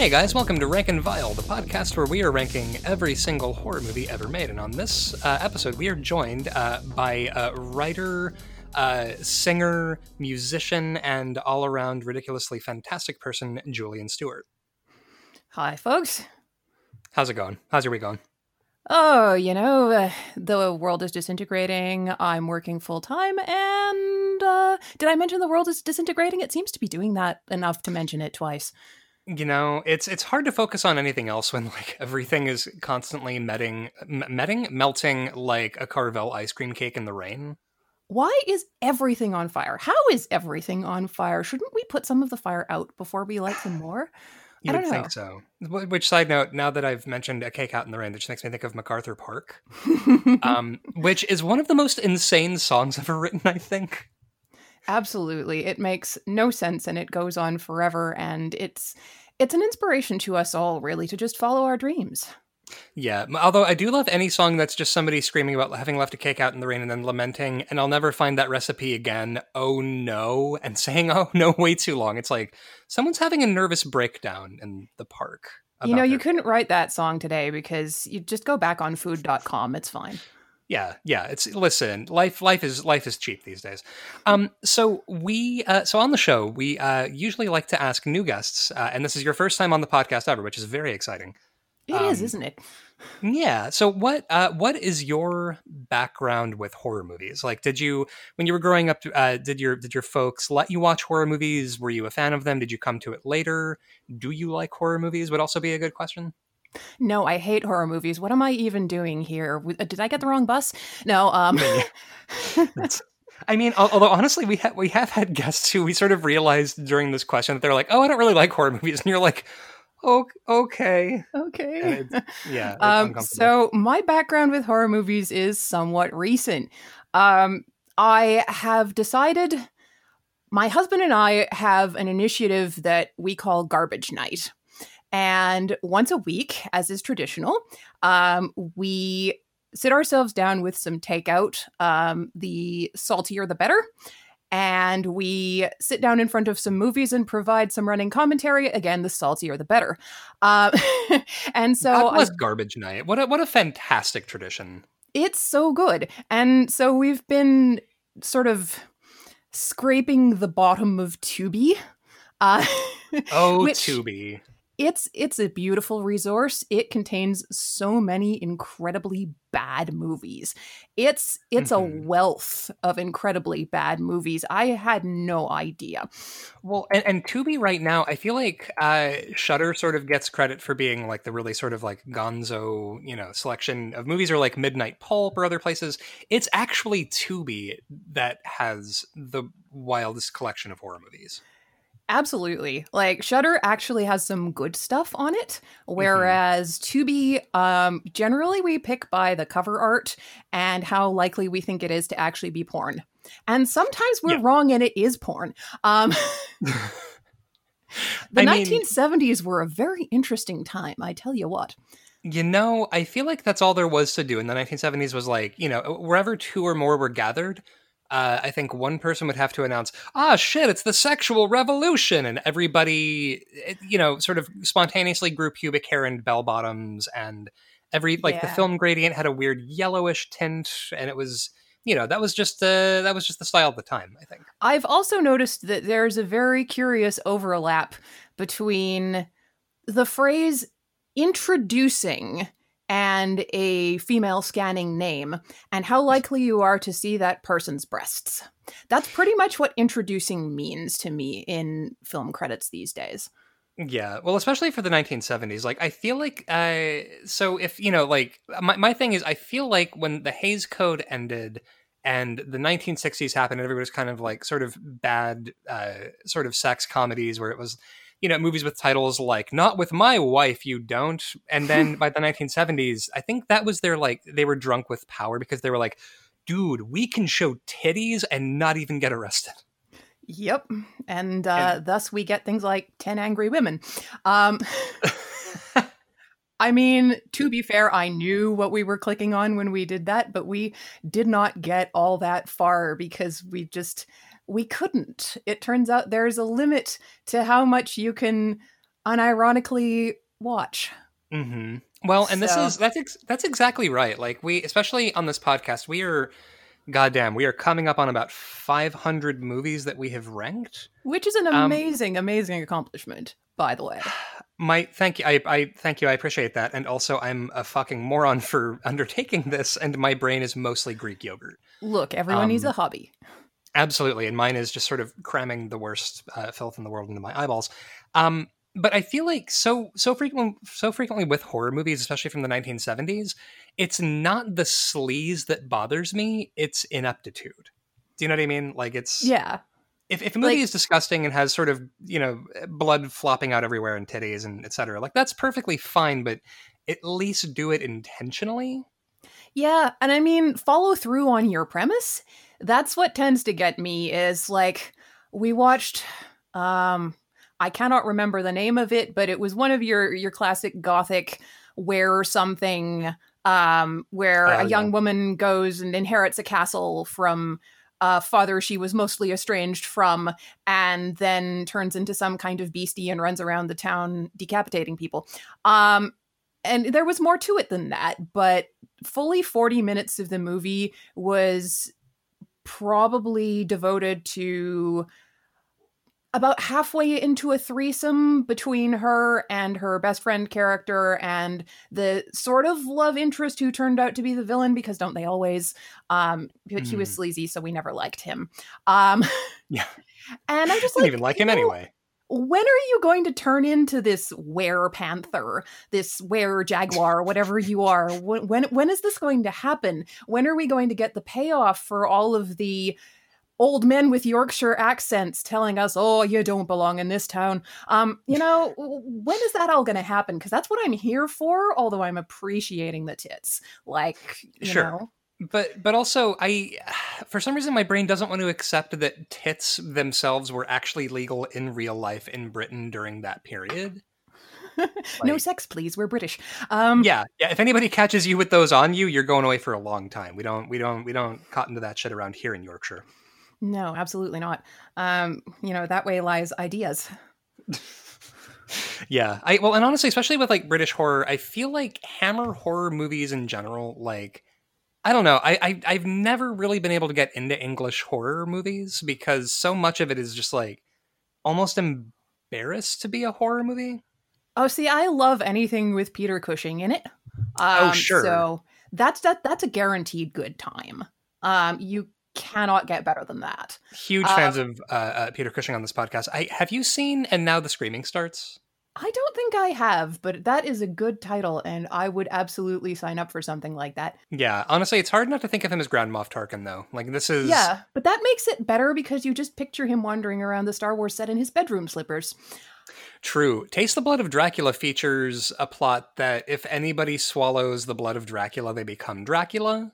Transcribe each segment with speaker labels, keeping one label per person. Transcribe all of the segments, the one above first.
Speaker 1: Hey guys, welcome to Rank and Vile, the podcast where we are ranking every single horror movie ever made. And on this uh, episode, we are joined uh, by uh, writer, uh, singer, musician, and all around ridiculously fantastic person, Julian Stewart.
Speaker 2: Hi, folks.
Speaker 1: How's it going? How's your week going?
Speaker 2: Oh, you know, uh, the world is disintegrating. I'm working full time, and uh, did I mention the world is disintegrating? It seems to be doing that enough to mention it twice.
Speaker 1: You know, it's it's hard to focus on anything else when like everything is constantly metting, metting, melting like a Carvel ice cream cake in the rain.
Speaker 2: Why is everything on fire? How is everything on fire? Shouldn't we put some of the fire out before we light some more?
Speaker 1: You I don't would think so. Which side note, now that I've mentioned a cake out in the rain, that just makes me think of MacArthur Park, um, which is one of the most insane songs ever written, I think.
Speaker 2: Absolutely. It makes no sense and it goes on forever and it's it's an inspiration to us all really to just follow our dreams.
Speaker 1: Yeah, although I do love any song that's just somebody screaming about having left a cake out in the rain and then lamenting, and I'll never find that recipe again. Oh no, and saying oh no way too long. It's like someone's having a nervous breakdown in the park.
Speaker 2: You know, you couldn't write that song today because you just go back on food.com. It's fine.
Speaker 1: Yeah, yeah. It's listen, life life is life is cheap these days. Um, so we uh, so on the show we uh, usually like to ask new guests, uh, and this is your first time on the podcast ever, which is very exciting.
Speaker 2: It um, is, isn't it?
Speaker 1: Yeah. So what uh, what is your background with horror movies? Like, did you when you were growing up? Uh, did your did your folks let you watch horror movies? Were you a fan of them? Did you come to it later? Do you like horror movies? Would also be a good question.
Speaker 2: No, I hate horror movies. What am I even doing here? Uh, did I get the wrong bus? No. Um.
Speaker 1: I mean, although honestly, we have we have had guests who we sort of realized during this question that they're like, "Oh, I don't really like horror movies," and you're like, "Oh, okay.
Speaker 2: Okay.
Speaker 1: yeah.
Speaker 2: Um, so my background with horror movies is somewhat recent. Um, I have decided. My husband and I have an initiative that we call Garbage Night. And once a week, as is traditional, um, we sit ourselves down with some takeout. Um, the saltier, the better and we sit down in front of some movies and provide some running commentary. Again, the saltier the better. Uh, and so
Speaker 1: that was I, garbage night. What a, what a fantastic tradition!
Speaker 2: It's so good, and so we've been sort of scraping the bottom of Tubi.
Speaker 1: Uh, oh, which, Tubi!
Speaker 2: It's it's a beautiful resource. It contains so many incredibly bad movies. It's it's mm-hmm. a wealth of incredibly bad movies. I had no idea.
Speaker 1: Well, and, and Tubi right now, I feel like uh Shudder sort of gets credit for being like the really sort of like gonzo, you know, selection of movies or like Midnight Pulp or other places. It's actually Tubi that has the wildest collection of horror movies.
Speaker 2: Absolutely. Like Shudder actually has some good stuff on it, mm-hmm. whereas mm-hmm. Tubi, um, generally we pick by the cover art and how likely we think it is to actually be porn. And sometimes we're yeah. wrong and it is porn. Um, the I 1970s mean, were a very interesting time, I tell you what.
Speaker 1: You know, I feel like that's all there was to do in the 1970s was like, you know, wherever two or more were gathered, uh, I think one person would have to announce, "Ah, shit, it's the sexual revolution," and everybody, eh, you know, sort of spontaneously grew pubic hair and bell bottoms, and every like yeah. the film gradient had a weird yellowish tint, and it was, you know, that was just the that was just the style of the time. I think.
Speaker 2: I've also noticed that there's a very curious overlap between the phrase introducing and a female scanning name, and how likely you are to see that person's breasts. That's pretty much what introducing means to me in film credits these days.
Speaker 1: Yeah, well, especially for the 1970s. Like, I feel like, uh, so if, you know, like, my, my thing is, I feel like when the Hays Code ended and the 1960s happened, and everybody was kind of like sort of bad, uh, sort of sex comedies where it was, you know movies with titles like not with my wife you don't. And then by the 1970s i think that was their like they were drunk with power because they were like dude we can show titties and not even get arrested.
Speaker 2: Yep. And, uh, and thus we get things like 10 angry women. Um I mean, to be fair, I knew what we were clicking on when we did that, but we did not get all that far because we just we couldn't. It turns out there's a limit to how much you can unironically watch.
Speaker 1: Mm-hmm. Well, and this is that's ex- that's exactly right. Like we, especially on this podcast, we are, goddamn, we are coming up on about 500 movies that we have ranked.
Speaker 2: Which is an
Speaker 1: Um,
Speaker 2: amazing, amazing accomplishment, by the way.
Speaker 1: My thank you, I, I thank you, I appreciate that, and also I'm a fucking moron for undertaking this, and my brain is mostly Greek yogurt.
Speaker 2: Look, everyone needs
Speaker 1: Um,
Speaker 2: a hobby.
Speaker 1: Absolutely, and mine is just sort of cramming the worst uh, filth in the world into my eyeballs. Um, but I feel like so so frequently so frequently with horror movies, especially from the 1970s, it's not the sleaze that bothers me; it's ineptitude. Do you know what I mean? Like it's
Speaker 2: Yeah.
Speaker 1: if, if a movie
Speaker 2: Like-
Speaker 1: is disgusting and has sort of you know blood flopping out everywhere and titties and etc., like that's perfectly fine, but at least do it intentionally.
Speaker 2: Yeah, and I mean, follow through on your premise. That's what tends to get me is like we watched um I cannot remember the name of it, but it was one of your your classic gothic where something um where
Speaker 1: Oh,
Speaker 2: a young
Speaker 1: yeah.
Speaker 2: woman goes and inherits a castle from a father she was mostly estranged from and then turns into some kind of beastie and runs around the town decapitating people. Um and there was more to it than that, but fully 40 minutes of the movie was probably devoted to about halfway into a threesome between her and her best friend character and the sort of love interest who turned out to be the villain because don't they always um but he was
Speaker 1: Mm.
Speaker 2: sleazy so we never liked him um
Speaker 1: Yeah.
Speaker 2: and i'm just
Speaker 1: Didn't even like him
Speaker 2: know,
Speaker 1: anyway.
Speaker 2: When are you going to turn into this were panther this were jaguar whatever you are? When, when when is this going to happen? When are we going to get the payoff for all of the old men with yorkshire accents telling us oh you don't belong in this town. Um you know when is that all going to happen? Because that's what i'm here for although i'm appreciating the tits. Like you
Speaker 1: Sure.
Speaker 2: know
Speaker 1: but but also i for some reason my brain doesn't want to accept that tits themselves were actually legal in real life in britain during that period.
Speaker 2: No sex please. We're british. Um
Speaker 1: yeah yeah if anybody catches you with those on you you're going away for a long time. We don't we don't we don't cotton to that shit around here in yorkshire.
Speaker 2: No, absolutely not. Um, you know, that way lies ideas.
Speaker 1: yeah i well and honestly especially with like british horror i feel like hammer horror movies in general like i don't know I, I i've never really been able to get into english horror movies because so much of it is just like almost embarrassed to be a horror movie
Speaker 2: Oh, see, I love anything with Peter Cushing in it.
Speaker 1: Oh,
Speaker 2: Um,
Speaker 1: sure.
Speaker 2: So that's that. That's a guaranteed good time. Um, you cannot get better than that.
Speaker 1: huge
Speaker 2: Uh,
Speaker 1: fans of uh, uh, Peter Cushing on this podcast. I have you seen and now the screaming starts.
Speaker 2: I don't think I have, but that is a good title, and I would absolutely sign up for something like that.
Speaker 1: Yeah, honestly, it's hard not to think of him as Grand Moff Tarkin though. Like this is
Speaker 2: Yeah, but that makes it better because you just picture him wandering around the Star Wars set in his bedroom slippers.
Speaker 1: true. Taste the Blood of Dracula features a plot that if anybody swallows the blood of Dracula, they become Dracula.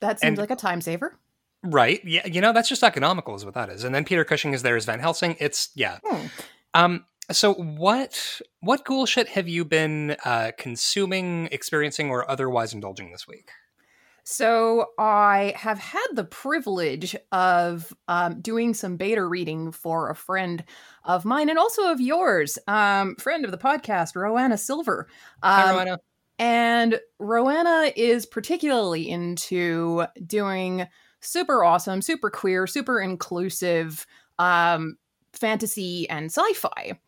Speaker 2: That seems
Speaker 1: And-
Speaker 2: like a time saver.
Speaker 1: Right. Yeah. You know, that's just economical, is what that is. And then Peter Cushing is there as Van Helsing. It's yeah.
Speaker 2: Hmm.
Speaker 1: Um. So what what cool shit have you been uh, consuming, experiencing, or otherwise indulging this week?
Speaker 2: So I have had the privilege of um, doing some beta reading for a friend of mine and also of yours, um, friend of the podcast, Roanna Sylver.
Speaker 1: Hi,
Speaker 2: Um,
Speaker 1: Roanna.
Speaker 2: and Roanna is particularly into doing super awesome, super queer, super inclusive um, fantasy and sci-fi.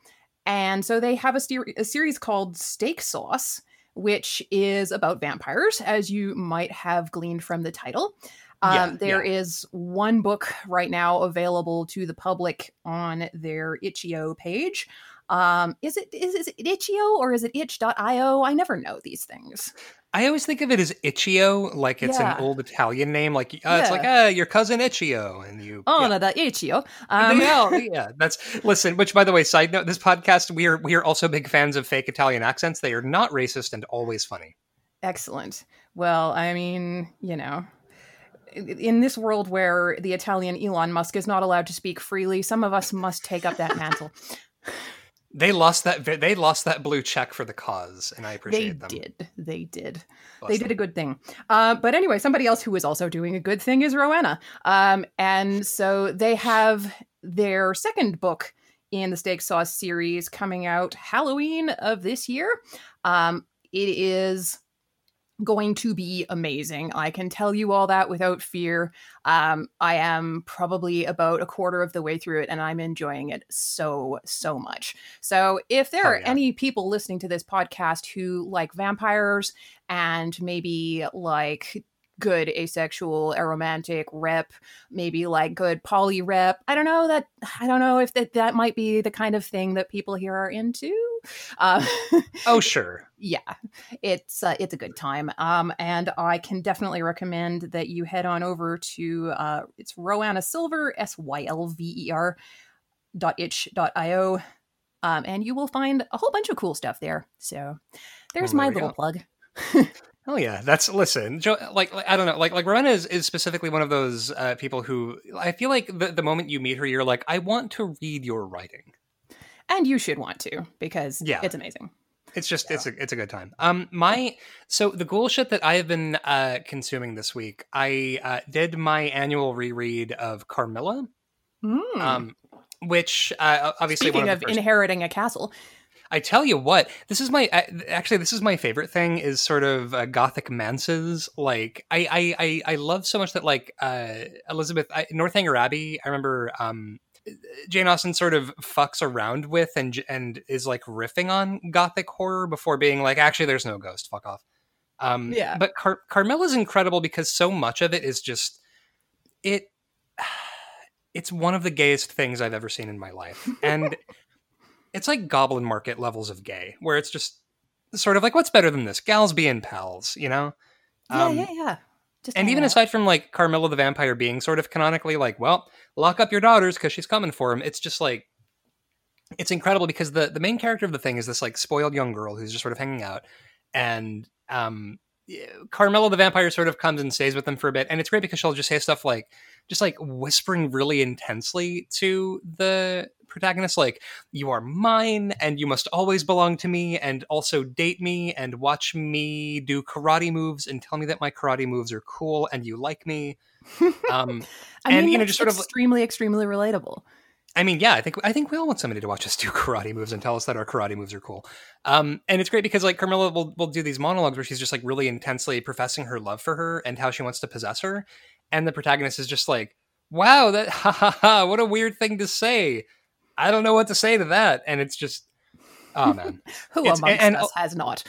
Speaker 2: And so they have a, a series called Stake Sauce, which is about vampires, as you might have gleaned from the title. Um,
Speaker 1: Yeah,
Speaker 2: there is one book right now available to the public on their itch.io page. Um, is it is, is it itch.io or is it itch.io? I never know these things.
Speaker 1: I always think of it as Itch.io, like it's
Speaker 2: Yeah.
Speaker 1: an old Italian name. Like uh, it's like,
Speaker 2: Yeah.
Speaker 1: ah, your cousin Itch.io, and you.
Speaker 2: Oh,
Speaker 1: yeah.
Speaker 2: no, that itch.io. Um,
Speaker 1: are, yeah, that's listen. Which, by the way, side note: this podcast we are we are also big fans of fake Italian accents. They are not racist and always funny.
Speaker 2: Excellent. Well, I mean, you know, in this world where the Italian Elon Musk is not allowed to speak freely, some of us must take up that mantle.
Speaker 1: They lost that. They lost that blue check for the cause, and I
Speaker 2: they
Speaker 1: appreciate them.
Speaker 2: They did. They did.
Speaker 1: Bless
Speaker 2: they did
Speaker 1: them.
Speaker 2: a good thing. Uh, but anyway, somebody else who is also doing a good thing is Rowena. Um, and so they have their second book in the Stake Sauce series coming out Halloween of this year. Um, it is going to be amazing. I can tell you all that without fear. Um, I am probably about a quarter of the way through it and I'm enjoying it so, so much. So, if there
Speaker 1: Hell
Speaker 2: are
Speaker 1: yeah.
Speaker 2: any people listening to this podcast who like vampires and maybe like good asexual aromantic rep maybe like good poly rep. I don't know that i don't know if that that might be the kind of thing that people here are into. Uh,
Speaker 1: Oh, sure.
Speaker 2: yeah it's uh, it's a good time. Um and i can definitely recommend that you head on over to uh it's roanna sylver S Y L V E R dot itch dot io um and you will find a whole bunch of cool stuff there. So there's
Speaker 1: Well,
Speaker 2: my
Speaker 1: there we
Speaker 2: little
Speaker 1: go.
Speaker 2: plug
Speaker 1: Oh yeah, that's listen. Joe, like, like I don't know, like like Rowena is, is specifically one of those uh, people who I feel like the, the moment you meet her, you're like, I want to read your writing.
Speaker 2: and you should want to because
Speaker 1: Yeah.
Speaker 2: it's amazing
Speaker 1: It's just it's a it's a good time. Um, my so the ghoul shit that I have been uh consuming this week, I uh, did my annual reread of Carmilla,
Speaker 2: Mm.
Speaker 1: um, which uh, obviously
Speaker 2: Speaking
Speaker 1: one
Speaker 2: of,
Speaker 1: of, the first,
Speaker 2: inheriting a castle,
Speaker 1: I tell you what, this is my actually this is my favorite thing is sort of uh, gothic manses. Like I, I I I love so much that like uh Elizabeth I, Northanger Abbey. I remember um Jane Austen sort of fucks around with and and is like riffing on gothic horror before being like actually there's no ghost. Fuck off. Um,
Speaker 2: Yeah.
Speaker 1: But Car- Carmilla's incredible because so much of it is just it. It's one of the gayest things I've ever seen in my life, and it's like Goblin Market levels of gay, where it's just sort of like, what's better than this? Gals being pals, you know?
Speaker 2: yeah,
Speaker 1: Um,
Speaker 2: yeah, yeah. Just
Speaker 1: And even
Speaker 2: out.
Speaker 1: aside from like Carmilla the vampire being sort of canonically like, well, lock up your daughters because she's coming for him. It's just like, it's incredible because the the main character of the thing is this like spoiled young girl who's just sort of hanging out, and um, yeah, Carmilla the vampire sort of comes and stays with them for a bit, and it's great because she'll just say stuff like, just like whispering really intensely to the protagonist, like, "You are mine, and you must always belong to me, and also date me, and watch me do karate moves, and tell me that my karate moves are cool, and you like me." Um,
Speaker 2: I
Speaker 1: and,
Speaker 2: mean,
Speaker 1: you know, just sort of-
Speaker 2: extremely, extremely relatable.
Speaker 1: I mean, yeah, I think I think we all want somebody to watch us do karate moves and tell us that our karate moves are cool. Um, and it's great because like Carmilla will will do these monologues where she's just like really intensely professing her love for her and how she wants to possess her, and the protagonist is just like, "Wow, that ha ha ha! What a weird thing to say. I don't know what to say to that." And it's just, oh man.
Speaker 2: Who
Speaker 1: It's-
Speaker 2: amongst
Speaker 1: and-
Speaker 2: us has not?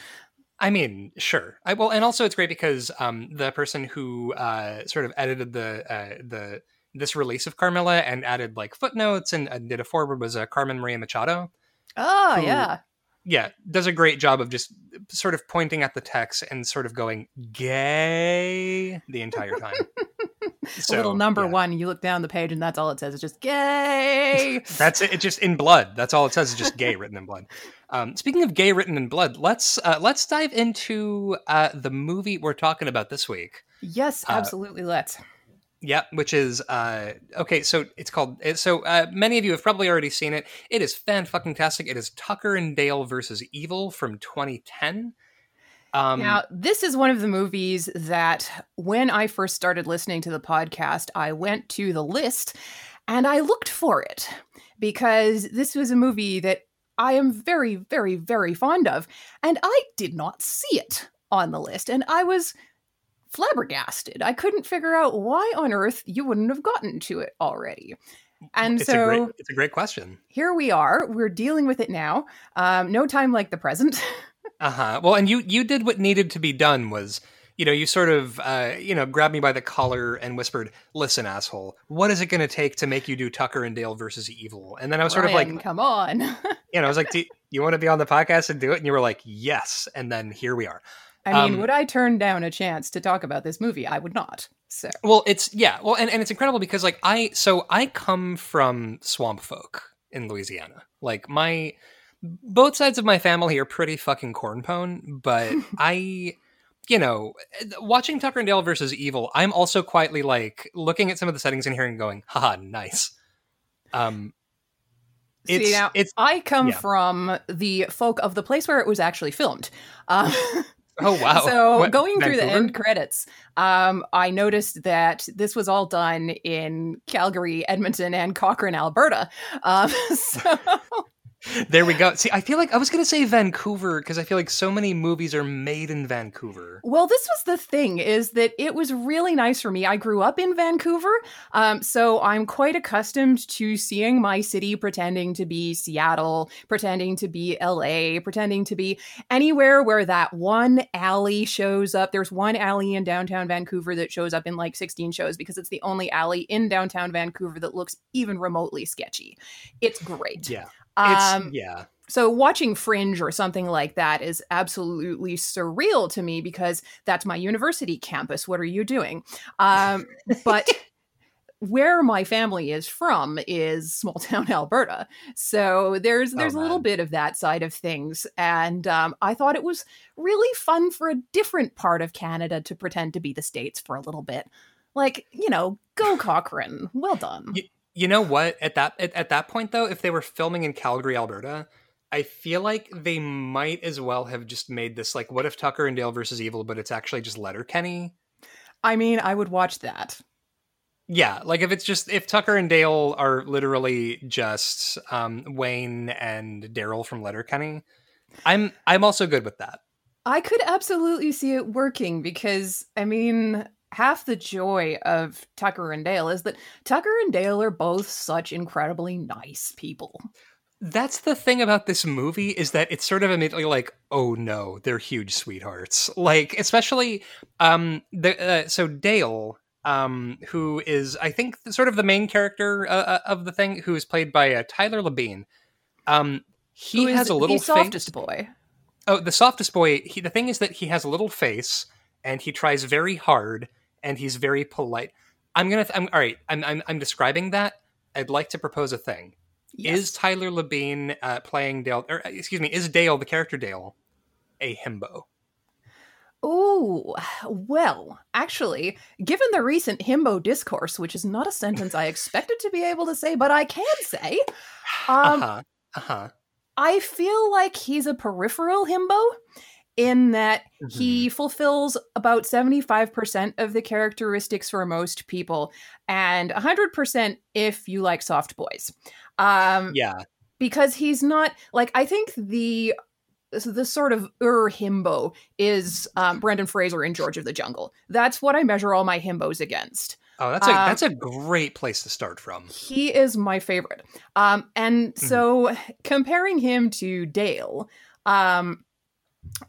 Speaker 1: I mean, sure. I well, and also it's great because um, the person who uh, sort of edited the uh, the this release of Carmilla and added like footnotes and, and did a foreword was uh, Carmen Maria Machado.
Speaker 2: Oh,
Speaker 1: who-
Speaker 2: yeah.
Speaker 1: Yeah, does a great job of just sort of pointing at the text and sort of going gay the entire time.
Speaker 2: a little number
Speaker 1: yeah.
Speaker 2: one. You look down the page, and that's all it says. It's just gay.
Speaker 1: That's it. It just in blood. That's all it says. Is just gay written in blood. Um, speaking of gay written in blood, let's uh, let's dive into uh, the movie we're talking about this week.
Speaker 2: yes,
Speaker 1: Uh,
Speaker 2: absolutely. Let's.
Speaker 1: Yeah, which is uh okay. So it's called. So uh, many of you have probably already seen it. It is fan fucking tastic. It is Tucker and Dale versus Evil from 2010. Um,
Speaker 2: now, this is one of the movies that when I first started listening to the podcast, I went to the list and I looked for it because this was a movie that I am very, very, very fond of. And I did not see it on the list. And I was flabbergasted. I couldn't figure out why on earth you wouldn't have gotten to it already. And
Speaker 1: it's
Speaker 2: so
Speaker 1: a great. It's a great question.
Speaker 2: here we are. We're dealing with it now. Um, no time like the present.
Speaker 1: Uh huh. Well, and you you did what needed to be done was. You know, you sort of, uh, you know, grabbed me by the collar and whispered, "Listen, asshole, what is it going to take to make you do Tucker and Dale versus Evil?" And then I was sort of like,
Speaker 2: come on.
Speaker 1: you know, I was like, "Do you want to be on the podcast and do it?" And you were like, "Yes." And then here we are.
Speaker 2: I mean,
Speaker 1: Um,
Speaker 2: would I turn down a chance to talk about this movie? I would not. So,
Speaker 1: Well, it's yeah. Well, and, and it's incredible because like I so I come from swamp folk in Louisiana. Like my both sides of my family are pretty fucking cornpone, but I you know, watching Tucker and Dale versus Evil, I'm also quietly like looking at some of the settings in here and going, haha, nice. Um it's
Speaker 2: see now,
Speaker 1: it's
Speaker 2: I come
Speaker 1: yeah.
Speaker 2: from the folk of the place where it was actually filmed. Um,
Speaker 1: Oh wow!
Speaker 2: So
Speaker 1: What,
Speaker 2: going through the end credits, um, I noticed that this was all done in Calgary, Edmonton, and Cochrane, Alberta. Um, so
Speaker 1: There we go. See, I feel like I was going to say Vancouver because I feel like so many movies are made in Vancouver.
Speaker 2: Well, this was the thing is that it was really nice for me. I grew up in Vancouver, um, so I'm quite accustomed to seeing my city pretending to be Seattle, pretending to be LA, pretending to be anywhere where that one alley shows up. There's one alley in downtown Vancouver that shows up in like 16 shows because it's the only alley in downtown Vancouver that looks even remotely sketchy. It's great.
Speaker 1: Yeah. It's
Speaker 2: Um,
Speaker 1: yeah.
Speaker 2: so watching Fringe or something like that is absolutely surreal to me because that's my university campus. What are you doing? Um, but where my family is from is small town Alberta, so there's
Speaker 1: Oh,
Speaker 2: there's a little bit of that side of things, and um, I thought it was really fun for a different part of Canada to pretend to be the states for a little bit. Like you know, go Cochrane, well done.
Speaker 1: You know what? At that at, at that point though, if they were filming in Calgary, Alberta, I feel like they might as well have just made this like what if Tucker and Dale versus Evil, but it's actually just Letterkenny.
Speaker 2: I mean, I would watch that.
Speaker 1: Yeah, like if it's just if Tucker and Dale are literally just um, Wayne and Daryl from Letterkenny, I'm I'm also good with that.
Speaker 2: I could absolutely see it working because, I mean, half the joy of Tucker and Dale is that Tucker and Dale are both such incredibly nice people.
Speaker 1: That's the thing about this movie is that it's sort of immediately like, oh no, they're huge sweethearts. Like, especially um the uh, so Dale, um, who is I think sort of the main character uh, uh, of the thing, who is played by uh, Tyler Labine. Um, he has a little
Speaker 2: the softest
Speaker 1: face.
Speaker 2: boy.
Speaker 1: Oh, the softest boy. He, the thing is that he has a little face, and he tries very hard, and he's very polite. I'm gonna. I'm all right. I'm. I'm. I'm describing that. I'd like to propose a thing.
Speaker 2: Yes.
Speaker 1: Is Tyler Labine uh, playing Dale? Or uh, excuse me, is Dale the character Dale a himbo?
Speaker 2: Oh, well, actually, given the recent himbo discourse, which is not a sentence I expected to be able to say, but I can say, um,
Speaker 1: uh huh. Uh huh.
Speaker 2: I feel like he's a peripheral himbo in that
Speaker 1: Mm-hmm.
Speaker 2: he fulfills about 75% of the characteristics for most people and 100% if you like soft boys. Um,
Speaker 1: Yeah.
Speaker 2: because he's not like I think the the sort of ur himbo is um, Brendan Fraser in George of the Jungle. That's what I measure all my himbos against.
Speaker 1: Oh, that's a
Speaker 2: Um,
Speaker 1: that's a great place to start from.
Speaker 2: He is my favorite. Um, and
Speaker 1: Mm-hmm.
Speaker 2: so comparing him to Dale, um,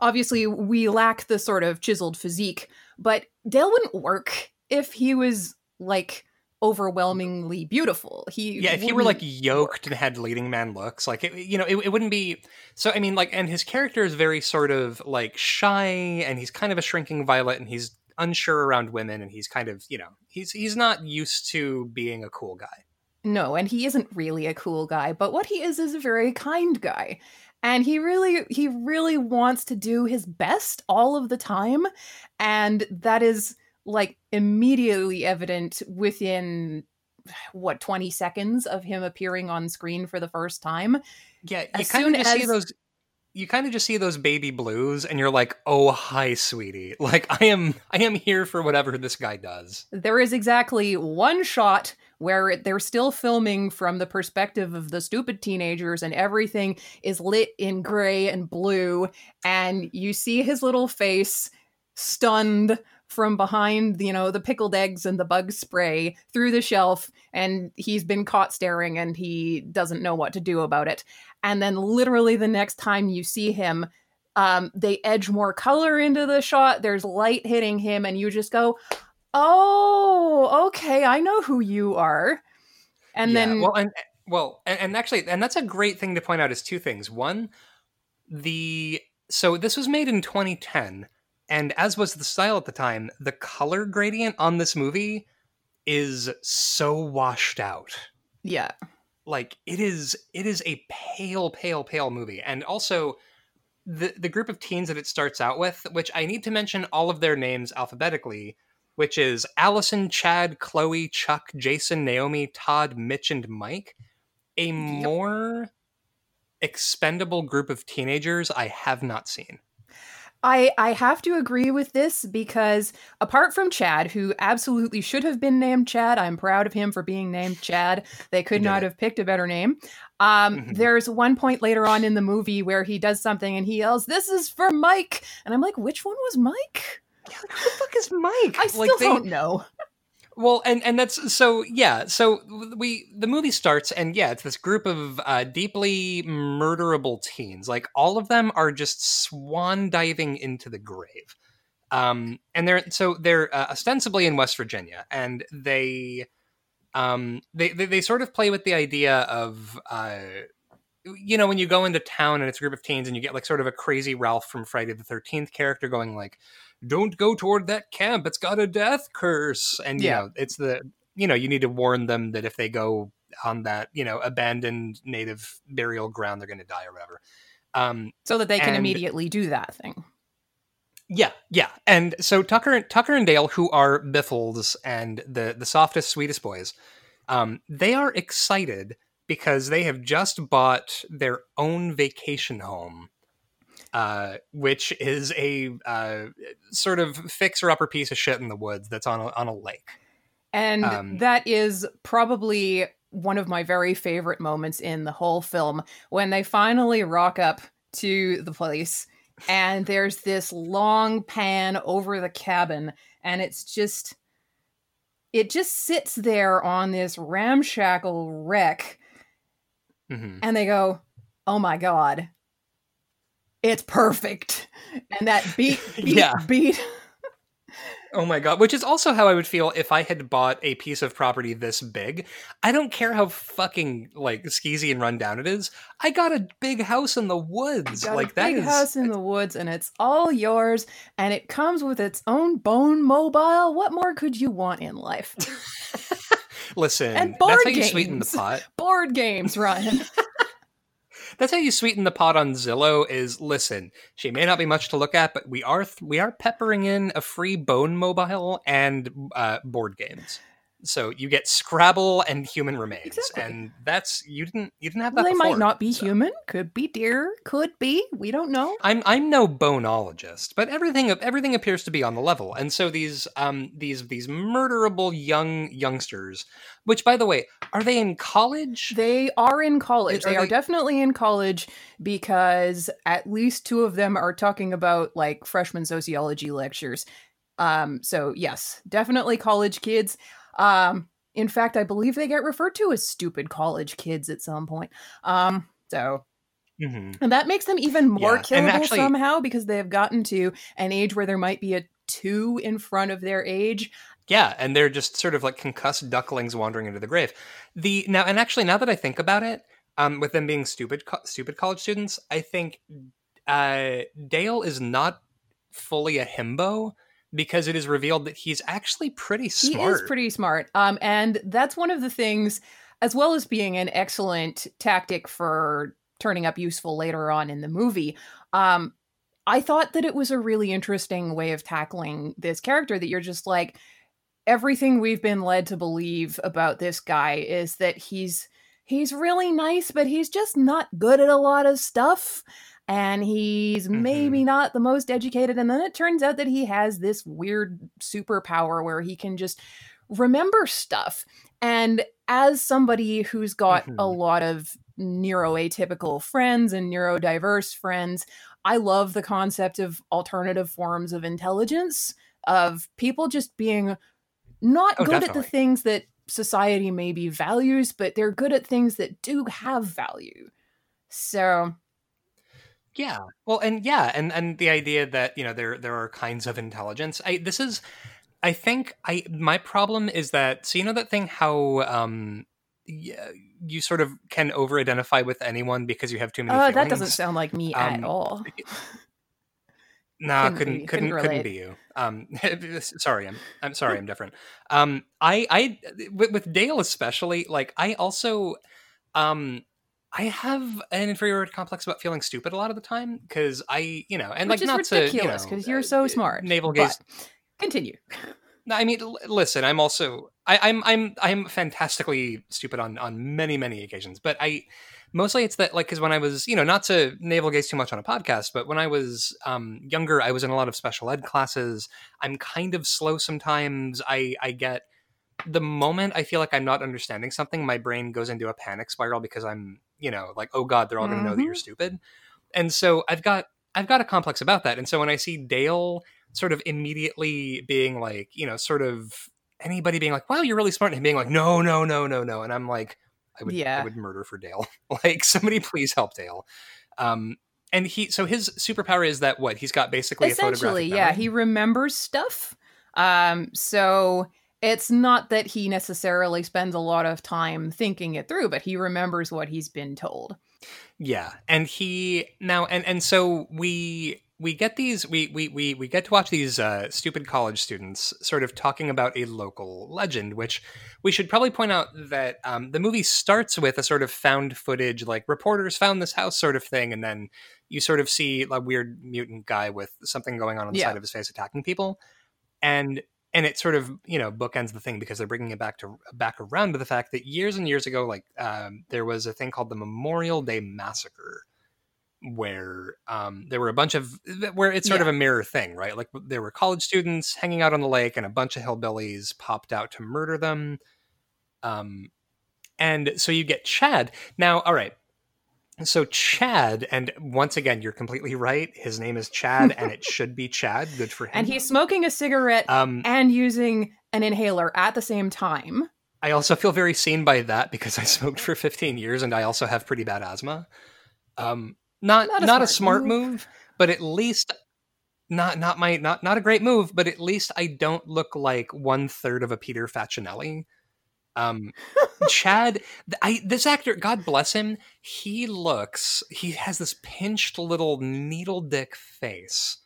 Speaker 2: obviously we lack the sort of chiseled physique, but Dale wouldn't work if he was like overwhelmingly beautiful. He
Speaker 1: Yeah, if he were like yoked and had leading man looks, like it, you know, it, it wouldn't be. So I mean, like, and his character is very sort of like shy, and he's kind of a shrinking violet, and he's unsure around women, and he's kind of you know, he's he's not used to being a cool guy.
Speaker 2: No, and he isn't really a cool guy, but what he is is a very kind guy. And he really he really wants to do his best all of the time, and that is like immediately evident within what 20 seconds of him appearing on screen for the first time.
Speaker 1: Yeah, you
Speaker 2: As
Speaker 1: kind
Speaker 2: soon
Speaker 1: of just see
Speaker 2: as-
Speaker 1: those. You kind of just see those baby blues, and you're like, "Oh, hi, sweetie! Like, I am, I am here for whatever this guy does."
Speaker 2: There is exactly one shot where they're still filming from the perspective of the stupid teenagers and everything is lit in gray and blue and you see his little face stunned from behind you know the pickled eggs and the bug spray through the shelf and he's been caught staring and he doesn't know what to do about it. And then literally the next time you see him um, they edge more color into the shot. There's light hitting him and you just go oh okay i know who you are and
Speaker 1: Yeah,
Speaker 2: then
Speaker 1: well, and well, and, and actually, and that's a great thing to point out is two things. One, the so this was made in 2010, and as was the style at the time, the color gradient on this movie is so washed out.
Speaker 2: yeah
Speaker 1: Like it is, it is a pale, pale, pale movie, and also. The, the group of teens that it starts out with, which I need to mention all of their names alphabetically, which is Allison, Chad, Chloe, Chuck, Jason, Naomi, Todd, Mitch, and Mike. A more expendable group of teenagers I have not seen.
Speaker 2: I I have to agree with this because apart from Chad, who absolutely should have been named Chad, I'm proud of him for being named Chad. They could not have picked a better name. Um, mm-hmm. There's one point later on in the movie where he does something and he yells, "This is for Mike," and I'm like, "Which one was Mike?"
Speaker 1: Who the fuck is Mike?
Speaker 2: I still like, don't know.
Speaker 1: Well, and and that's so yeah. So we the movie starts and yeah, it's this group of uh, deeply murderable teens. Like all of them are just swan diving into the grave. Um, and they're so they're uh, ostensibly in West Virginia, and they um they, they they sort of play with the idea of uh you know when you go into town and it's a group of teens and you get like sort of a crazy Ralph from Friday the 13th character going like don't go toward that camp. It's got a death curse. And, you yeah. know, it's the, you know, you need to warn them that if they go on that, you know, abandoned native burial ground, they're going to die or whatever.
Speaker 2: Um, so that they can and, immediately do that thing.
Speaker 1: Yeah, yeah. And so Tucker, and Tucker and Dale, who are Biffles and the, the softest, sweetest boys, um, they are excited because they have just bought their own vacation home uh, which is a uh, sort of fixer upper piece of shit in the woods that's on a, on a lake.
Speaker 2: And um, that is probably one of my very favorite moments in the whole film when they finally rock up to the place and there's this long pan over the cabin and it's just it just sits there on this ramshackle wreck mm-hmm. and they go oh my god it's perfect. And that beat, beat, yeah. beat.
Speaker 1: Oh my god, which is also how I would feel if I had bought a piece of property this big. I don't care how fucking like skeezy and rundown it is. I got a big house in the woods. like that
Speaker 2: big house in the woods and it's all yours and it comes with its own bone mobile. What more could you want in life?
Speaker 1: Listen, and board that's how games. you sweeten the pot.
Speaker 2: Board games, Ryan.
Speaker 1: That's how you sweeten the pot on Zillow. Is listen, she may not be much to look at, but we are th- we are peppering in a free Bone Mobile and uh, board games. So you get Scrabble and human remains, exactly. and that's you didn't you didn't have that.
Speaker 2: Well, they
Speaker 1: before,
Speaker 2: might not be so. human, could be deer, could be. We don't know.
Speaker 1: I'm I'm no boneologist, but everything everything appears to be on the level, and so these um these these murderable young youngsters, which by the way, are they in college?
Speaker 2: They are in college. Are they, they are definitely in college because at least two of them are talking about like freshman sociology lectures. Um, so yes, definitely college kids. Um, in fact, I believe they get referred to as stupid college kids at some point. Um, so mm-hmm. and that makes them even more yeah. killable actually, somehow because they have gotten to an age where there might be a two in front of their age.
Speaker 1: Yeah, and they're just sort of like concussed ducklings wandering into the grave. The now and actually now that I think about it, um, with them being stupid stupid college students, I think uh, Dale is not fully a himbo because it is revealed that he's actually pretty smart.
Speaker 2: He is pretty smart. Um, and that's one of the things, as well as being an excellent tactic for turning up useful later on in the movie. Um, I thought that it was a really interesting way of tackling this character that you're just like, everything we've been led to believe about this guy is that he's he's really nice, but he's just not good at a lot of stuff and he's mm-hmm. maybe not the most educated. And then it turns out that he has this weird superpower where he can just remember stuff. And as somebody who's got mm-hmm. a lot of neuroatypical friends and neurodiverse friends, I love the concept of alternative forms of intelligence, of people just being not oh, good definitely. at the things that society maybe values, but they're good at things that do have value. So
Speaker 1: yeah. Well, and yeah, and and the idea that, you know, there there are kinds of intelligence. I this is I think I my problem is that so you know that thing how um yeah, you sort of can over identify with anyone because you have too many. Uh,
Speaker 2: that doesn't sound like me um, at all.
Speaker 1: No, nah, couldn't couldn't couldn't, couldn't be you. Um, sorry, I'm I'm sorry, I'm different. Um, I I with, with Dale especially, like I also, um, I have an inferiority complex about feeling stupid a lot of the time because I, you know, and
Speaker 2: Which
Speaker 1: like not
Speaker 2: ridiculous, to you know
Speaker 1: because
Speaker 2: you're so uh, smart.
Speaker 1: Navel gaze.
Speaker 2: Continue.
Speaker 1: I mean, l- listen. I'm also I, I'm I'm I'm fantastically stupid on on many many occasions, but I mostly it's that like because when I was you know not to navel gaze too much on a podcast, but when I was um, younger, I was in a lot of special ed classes. I'm kind of slow sometimes. I I get the moment I feel like I'm not understanding something, my brain goes into a panic spiral because I'm you know like oh god they're all going to know that you're
Speaker 2: Mhm.
Speaker 1: stupid, and so I've got I've got a complex about that, and so when I see Dale sort of immediately being like you know sort of anybody being like wow you're really smart and him being like no no no no no and I'm like I would
Speaker 2: yeah.
Speaker 1: I would murder for Dale. like somebody please help Dale. Um and he so his superpower is that what? He's got basically a
Speaker 2: Essentially, yeah, he remembers stuff. Um, so it's not that he necessarily spends a lot of time thinking it through, but he remembers what he's been told.
Speaker 1: Yeah, and he now and and so we we get these we we we we get to watch these uh, stupid college students sort of talking about a local legend, which we should probably point out that um, the movie starts with a sort of found footage, like reporters found this house sort of thing, and then you sort of see a weird mutant guy with something going on on the
Speaker 2: Yeah.
Speaker 1: side of his face attacking people, and and it sort of you know bookends the thing because they're bringing it back to back around to the fact that years and years ago like um, there was a thing called the memorial day massacre where um, there were a bunch of where it's sort
Speaker 2: Yeah.
Speaker 1: of a mirror thing right? Like there were college students hanging out on the lake and a bunch of hillbillies popped out to murder them. Um, and so you get chad. Now all right so chad and once again you're completely right his name is chad and it should be chad good for him
Speaker 2: And he's smoking a cigarette
Speaker 1: um,
Speaker 2: and using an inhaler at the same time.
Speaker 1: I also feel very seen by that because I smoked for 15 years and I also have pretty bad asthma. Um, not
Speaker 2: Not
Speaker 1: not
Speaker 2: a
Speaker 1: a,
Speaker 2: smart
Speaker 1: smart
Speaker 2: move.
Speaker 1: move, but at least not not my not not a great move, but at least I don't look like one third of a Peter Facinelli. Um, Chad, I this actor, God bless him, he looks he has this pinched little needle dick face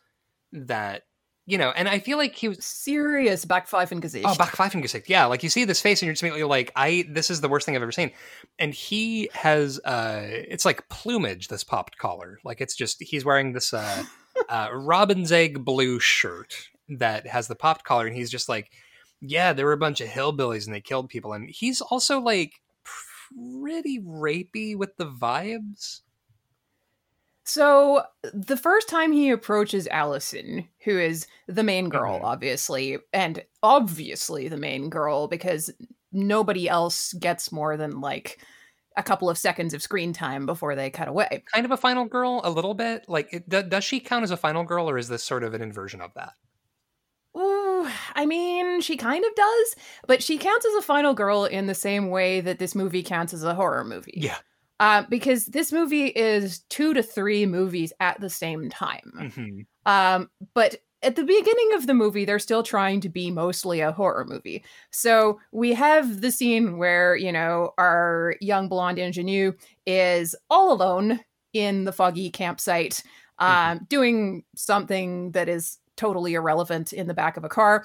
Speaker 1: that you know, and I feel like he was
Speaker 2: Serious Backpfeifengesicht.
Speaker 1: Oh, Backpfeifengesicht. Yeah, like you see this face and you're just immediately like, I this is the worst thing I've ever seen. And he has uh it's like plumage, this popped collar. Like it's just he's wearing this uh uh robin's egg blue shirt that has the popped collar, and he's just like, Yeah, there were a bunch of hillbillies and they killed people. And he's also like pretty rapey with the vibes.
Speaker 2: So the first time he approaches Allison, who is the main girl,
Speaker 1: Mhm.
Speaker 2: obviously, and obviously the main girl, because nobody else gets more than like a couple of seconds of screen time before they cut away.
Speaker 1: Kind of a final girl, a little bit. Like, it, do, does she count as a final girl, or is this sort of an inversion of that?
Speaker 2: I mean, she kind of does, but she counts as a final girl in the same way that this movie counts as a horror movie.
Speaker 1: Yeah.
Speaker 2: Uh, because this movie is two to three movies at the same time.
Speaker 1: hmm
Speaker 2: Um, but at the beginning of the movie, they're still trying to be mostly a horror movie. So we have the scene where, you know, our young blonde ingenue is all alone in the foggy campsite, um, doing something that is totally irrelevant in the back of a car.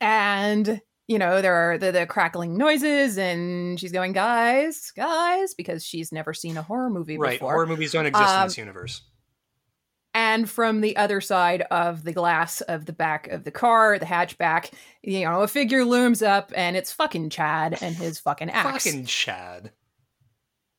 Speaker 2: And, you know, there are the, the crackling noises, and she's going, guys, guys, because she's never seen a horror movie
Speaker 1: Right.
Speaker 2: before.
Speaker 1: Horror movies don't exist in
Speaker 2: Um,
Speaker 1: this universe.
Speaker 2: and from the other side of the glass of the back of the car, the hatchback, you know, a figure looms up and it's fucking Chad and his fucking axe.
Speaker 1: Fucking Chad.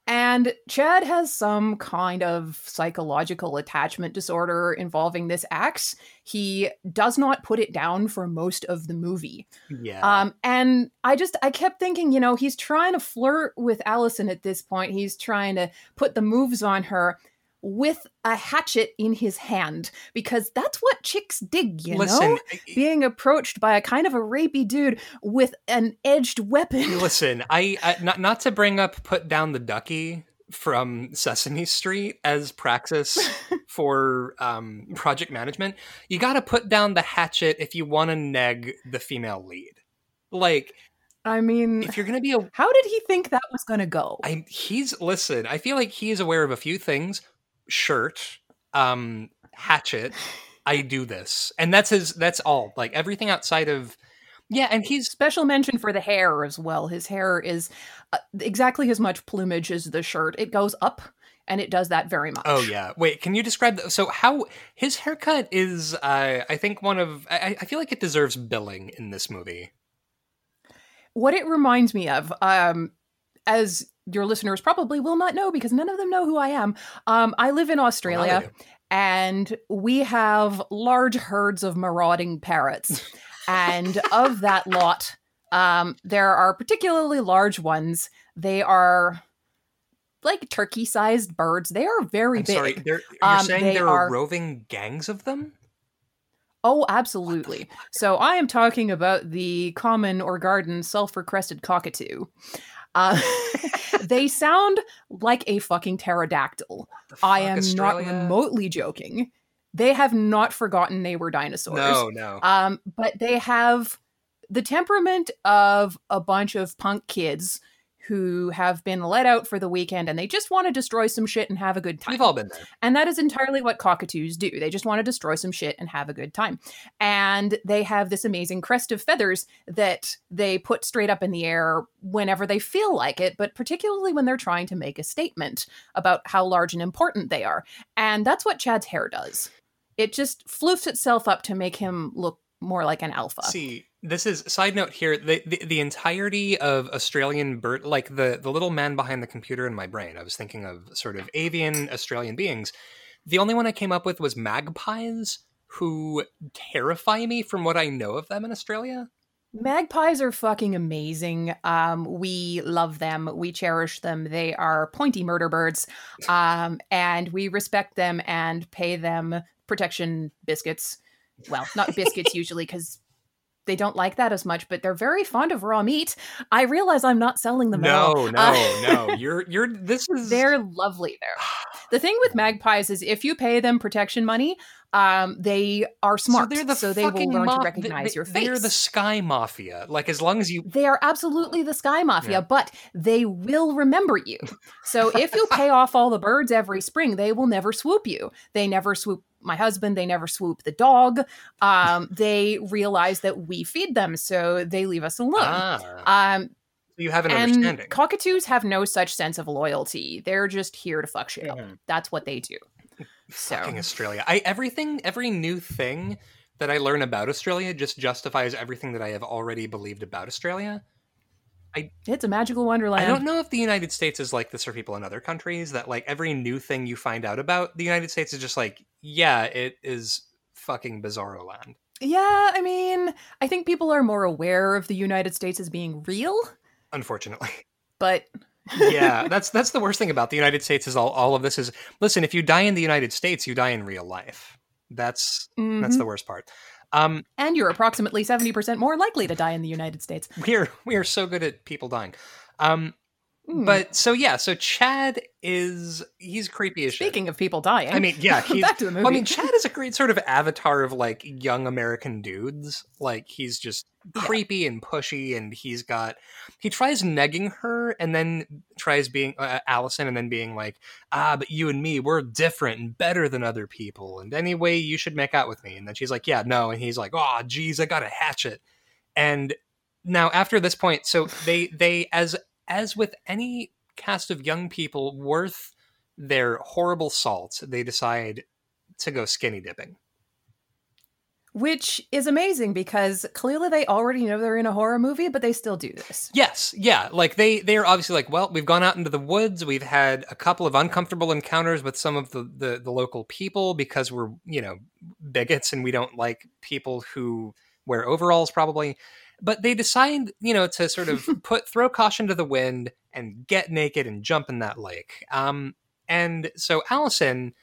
Speaker 2: And Chad has some kind of psychological attachment disorder involving this axe. He does not put it down for most of the movie.
Speaker 1: Yeah.
Speaker 2: Um, and I just I kept thinking, you know, he's trying to flirt with Allison at this point. He's trying to put the moves on her with a hatchet in his hand because that's what chicks dig, you
Speaker 1: listen,
Speaker 2: know. Being approached by a kind of a rapey dude with an edged weapon.
Speaker 1: listen. I, I not not to bring up put down the ducky from Sesame Street as praxis for um, project management. You got to put down the hatchet if you want to neg the female lead. Like
Speaker 2: I mean,
Speaker 1: if you're gonna be a
Speaker 2: how did he think that was going to go?
Speaker 1: I he's listen, I feel like he is aware of a few things. Shirt, um, hatchet, I do this. And that's his that's all. Like everything outside of Yeah, and he's
Speaker 2: Special mention for the hair as well. His hair is uh, exactly as much plumage as the shirt. It goes up and it does that very much.
Speaker 1: Oh yeah. Wait, can you describe the, so how his haircut is uh I think one of I, I feel like it deserves billing in this movie.
Speaker 2: what it reminds me of um as your listeners probably will not know because none of them know who I am. Um, I live in Australia.
Speaker 1: Well,
Speaker 2: and we have large herds of marauding parrots. and of that lot, um, there are particularly large ones. They are like turkey sized birds. They are very
Speaker 1: I'm
Speaker 2: big.
Speaker 1: sorry, you're
Speaker 2: Um,
Speaker 1: saying there
Speaker 2: are-
Speaker 1: are roving gangs of them?
Speaker 2: Oh, absolutely. So I am talking about the common or garden sulfur crested cockatoo. Uh, they sound like a fucking pterodactyl.
Speaker 1: The
Speaker 2: I am
Speaker 1: Australia?
Speaker 2: not remotely joking. They have not forgotten they were dinosaurs.
Speaker 1: No, no.
Speaker 2: Um, but they have the temperament of a bunch of punk kids who have been let out for the weekend and they just want to destroy some shit and have a good time.
Speaker 1: We've all been there.
Speaker 2: And that is entirely what cockatoos do. They just want to destroy some shit and have a good time. And they have this amazing crest of feathers that they put straight up in the air whenever they feel like it, but particularly when they're trying to make a statement about how large and important they are. And that's what Chad's hair does. It just floofs itself up to make him look more like an alpha.
Speaker 1: See, this is side note here. The, the the entirety of Australian bird, like the the little man behind the computer in my brain. I was thinking of sort of avian Australian beings. The only one I came up with was magpies, who terrify me from what I know of them in Australia.
Speaker 2: Magpies are fucking amazing. Um, we love them. We cherish them. They are pointy murder birds. Um, and we respect them and pay them protection biscuits. Well, not biscuits usually, because they don't like that as much, but they're very fond of raw meat. I realize I'm not selling them.
Speaker 1: No, no,
Speaker 2: Uh,
Speaker 1: no. You're you're. This is
Speaker 2: They're lovely there. The thing with magpies is if you pay them protection money, um, they are smart.
Speaker 1: So they're the
Speaker 2: so they will learn
Speaker 1: ma-
Speaker 2: to recognize
Speaker 1: they,
Speaker 2: your face.
Speaker 1: They're the sky mafia. Like as long as you
Speaker 2: They are absolutely the Sky Mafia,
Speaker 1: Yeah.
Speaker 2: but they will remember you. So if you pay off all the birds every spring, they will never swoop you. They never swoop my husband. They never swoop the dog. Um, they realize that we feed them, so they leave us alone.
Speaker 1: ah,
Speaker 2: Um,
Speaker 1: you have an
Speaker 2: and
Speaker 1: understanding.
Speaker 2: cockatoos have no such sense of loyalty. They're just here to fuck shit up. That's what they do. So
Speaker 1: Fucking Australia. I everything every new thing that I learn about Australia just justifies everything that I have already believed about Australia.
Speaker 2: It's a magical wonderland.
Speaker 1: I don't know if the United States is like this for people in other countries that like every new thing you find out about the United States is just like, yeah, it is fucking bizarro land.
Speaker 2: Yeah, I mean, I think people are more aware of the United States as being real,
Speaker 1: Unfortunately.
Speaker 2: but
Speaker 1: yeah, that's that's the worst thing about the United States is all, all of this is listen, if you die in the United States, you die in real life. That's that's
Speaker 2: Mhm.
Speaker 1: the worst part. Um
Speaker 2: and you're approximately 70% more likely to die in the United States.
Speaker 1: we are we are so good at people dying. Um
Speaker 2: Mm.
Speaker 1: but so yeah, so Chad is he's creepy as shit.
Speaker 2: speaking of people dying,
Speaker 1: I mean, yeah, he's
Speaker 2: back to the movie.
Speaker 1: I mean, Chad is a great sort of avatar of like young American dudes. Like he's just
Speaker 2: Yeah.
Speaker 1: creepy and pushy, and he's got he tries negging her, and then tries being uh, Allison, and then being like, ah, but you and me, we're different and better than other people, and anyway, you should make out with me. And then she's like, yeah, no, and he's like, oh, geez, I got a hatchet. And now after this point, so they they as as with any cast of young people worth their horrible salt, they decide to go skinny dipping.
Speaker 2: which is amazing because clearly they already know they're in a horror movie, but they still do this.
Speaker 1: Yes, yeah, like they they are obviously like, well, we've gone out into the woods, we've had a couple of uncomfortable encounters with some of the the, the local people because we're you know bigots and we don't like people who wear overalls probably. But they decide, you know, to sort of put throw caution to the wind and get naked and jump in that lake. Um, and so Allison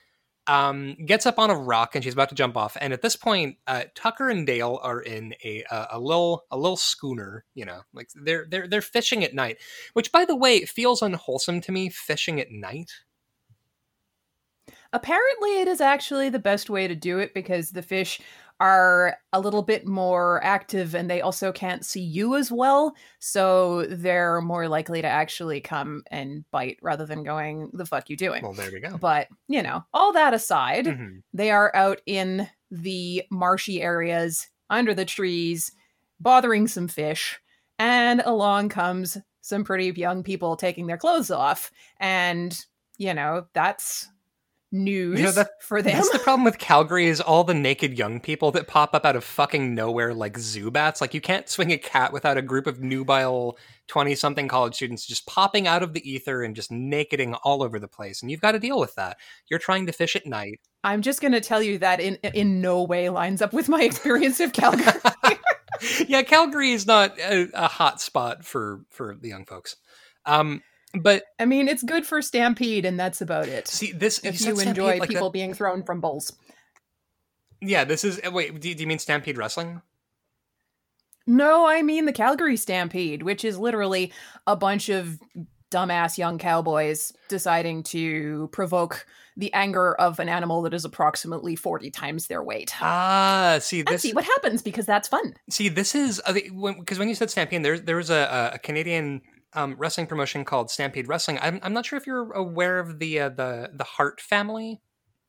Speaker 1: um, gets up on a rock and she's about to jump off. And at this point, uh, Tucker and Dale are in a, a a little a little schooner. You know, like they're they're they're fishing at night, which by the way feels unwholesome to me. Fishing at night.
Speaker 2: Apparently, it is actually the best way to do it because the fish are a little bit more active and they also can't see you as well. So they're more likely to actually come and bite rather than going, the fuck you doing?
Speaker 1: Well, there we go.
Speaker 2: But, you know, all that aside,
Speaker 1: Mhm.
Speaker 2: they are out in the marshy areas under the trees, bothering some fish, and along comes some pretty young people taking their clothes off. And, you know, that's news
Speaker 1: You know, that-
Speaker 2: for them.
Speaker 1: That's the problem with Calgary is all the naked young people that pop up out of fucking nowhere like Zubats. Like you can't swing a cat without a group of nubile twenty something college students just popping out of the ether and just nakeding all over the place. And you've got to deal with that. You're trying to fish at night.
Speaker 2: I'm just going to tell you that in in no way lines up with my experience of Calgary.
Speaker 1: yeah, Calgary is not a, a hot spot for for the young folks. Um, but
Speaker 2: I mean, it's good for Stampede, and that's about it.
Speaker 1: see this
Speaker 2: if
Speaker 1: said
Speaker 2: you enjoy
Speaker 1: like
Speaker 2: people
Speaker 1: that-
Speaker 2: being thrown from bowls.
Speaker 1: Yeah, this is uh, wait. Do, do you mean Stampede Wrestling?
Speaker 2: No, I mean the Calgary Stampede, which is literally a bunch of dumbass young cowboys deciding to provoke the anger of an animal that is approximately 40 times their weight.
Speaker 1: Ah, see
Speaker 2: and
Speaker 1: this.
Speaker 2: see what happens because that's fun.
Speaker 1: See, this is because when, 'cause when you said Stampede, there there was a, a Canadian um, wrestling promotion called Stampede Wrestling. I'm, I'm not sure if you're aware of the uh, the the Hart family,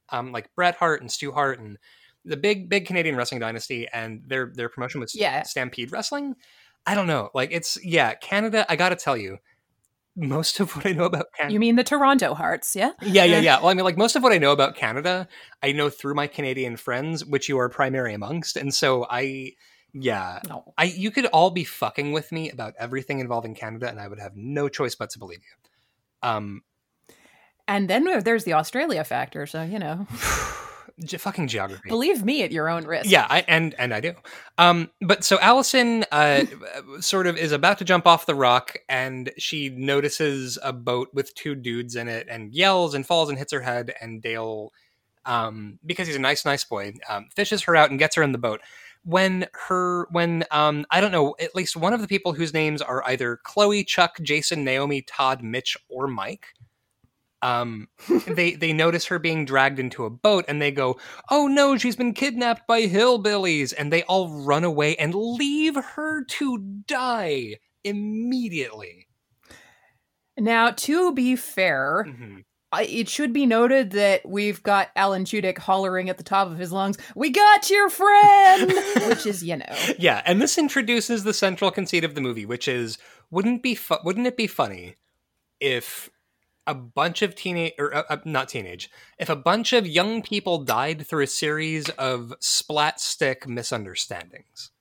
Speaker 1: um, like Bret Hart and Stu Hart and the big big Canadian wrestling dynasty, and their their promotion was
Speaker 2: Yeah.
Speaker 1: Stampede Wrestling. I don't know, like it's yeah, Canada. I got to tell you, most of what I know about Canada.
Speaker 2: You mean the Toronto Hearts, yeah?
Speaker 1: Yeah, yeah, yeah. Well, I mean, like most of what I know about Canada, I know through my Canadian friends, which you are primary amongst, and so I, yeah,
Speaker 2: No.
Speaker 1: I you could all be fucking with me about everything involving Canada, and I would have no choice but to believe you. Um,
Speaker 2: And then there's the Australia factor, so you know,
Speaker 1: ge- fucking geography.
Speaker 2: believe me at your own risk.
Speaker 1: Yeah, I, and and I do. Um, but so Allison uh, sort of is about to jump off the rock, and she notices a boat with two dudes in it, and yells and falls and hits her head. And Dale, um, because he's a nice, nice boy, um, fishes her out and gets her in the boat. When her, when um, I don't know, at least one of the people whose names are either Chloe, Chuck, Jason, Naomi, Todd, Mitch, or Mike. Um, they they notice her being dragged into a boat, and they go, oh no, she's been kidnapped by hillbillies. And they all run away and leave her to die immediately.
Speaker 2: Now, to be fair,
Speaker 1: Mhm.
Speaker 2: It should be noted that we've got Alan Tudyk hollering at the top of his lungs, "We got your friend," which is, you know,
Speaker 1: Yeah, and this introduces the central conceit of the movie, which is wouldn't be fu- wouldn't it be funny if a bunch of teenage or uh, uh, not teenage if a bunch of young people died through a series of splat stick misunderstandings?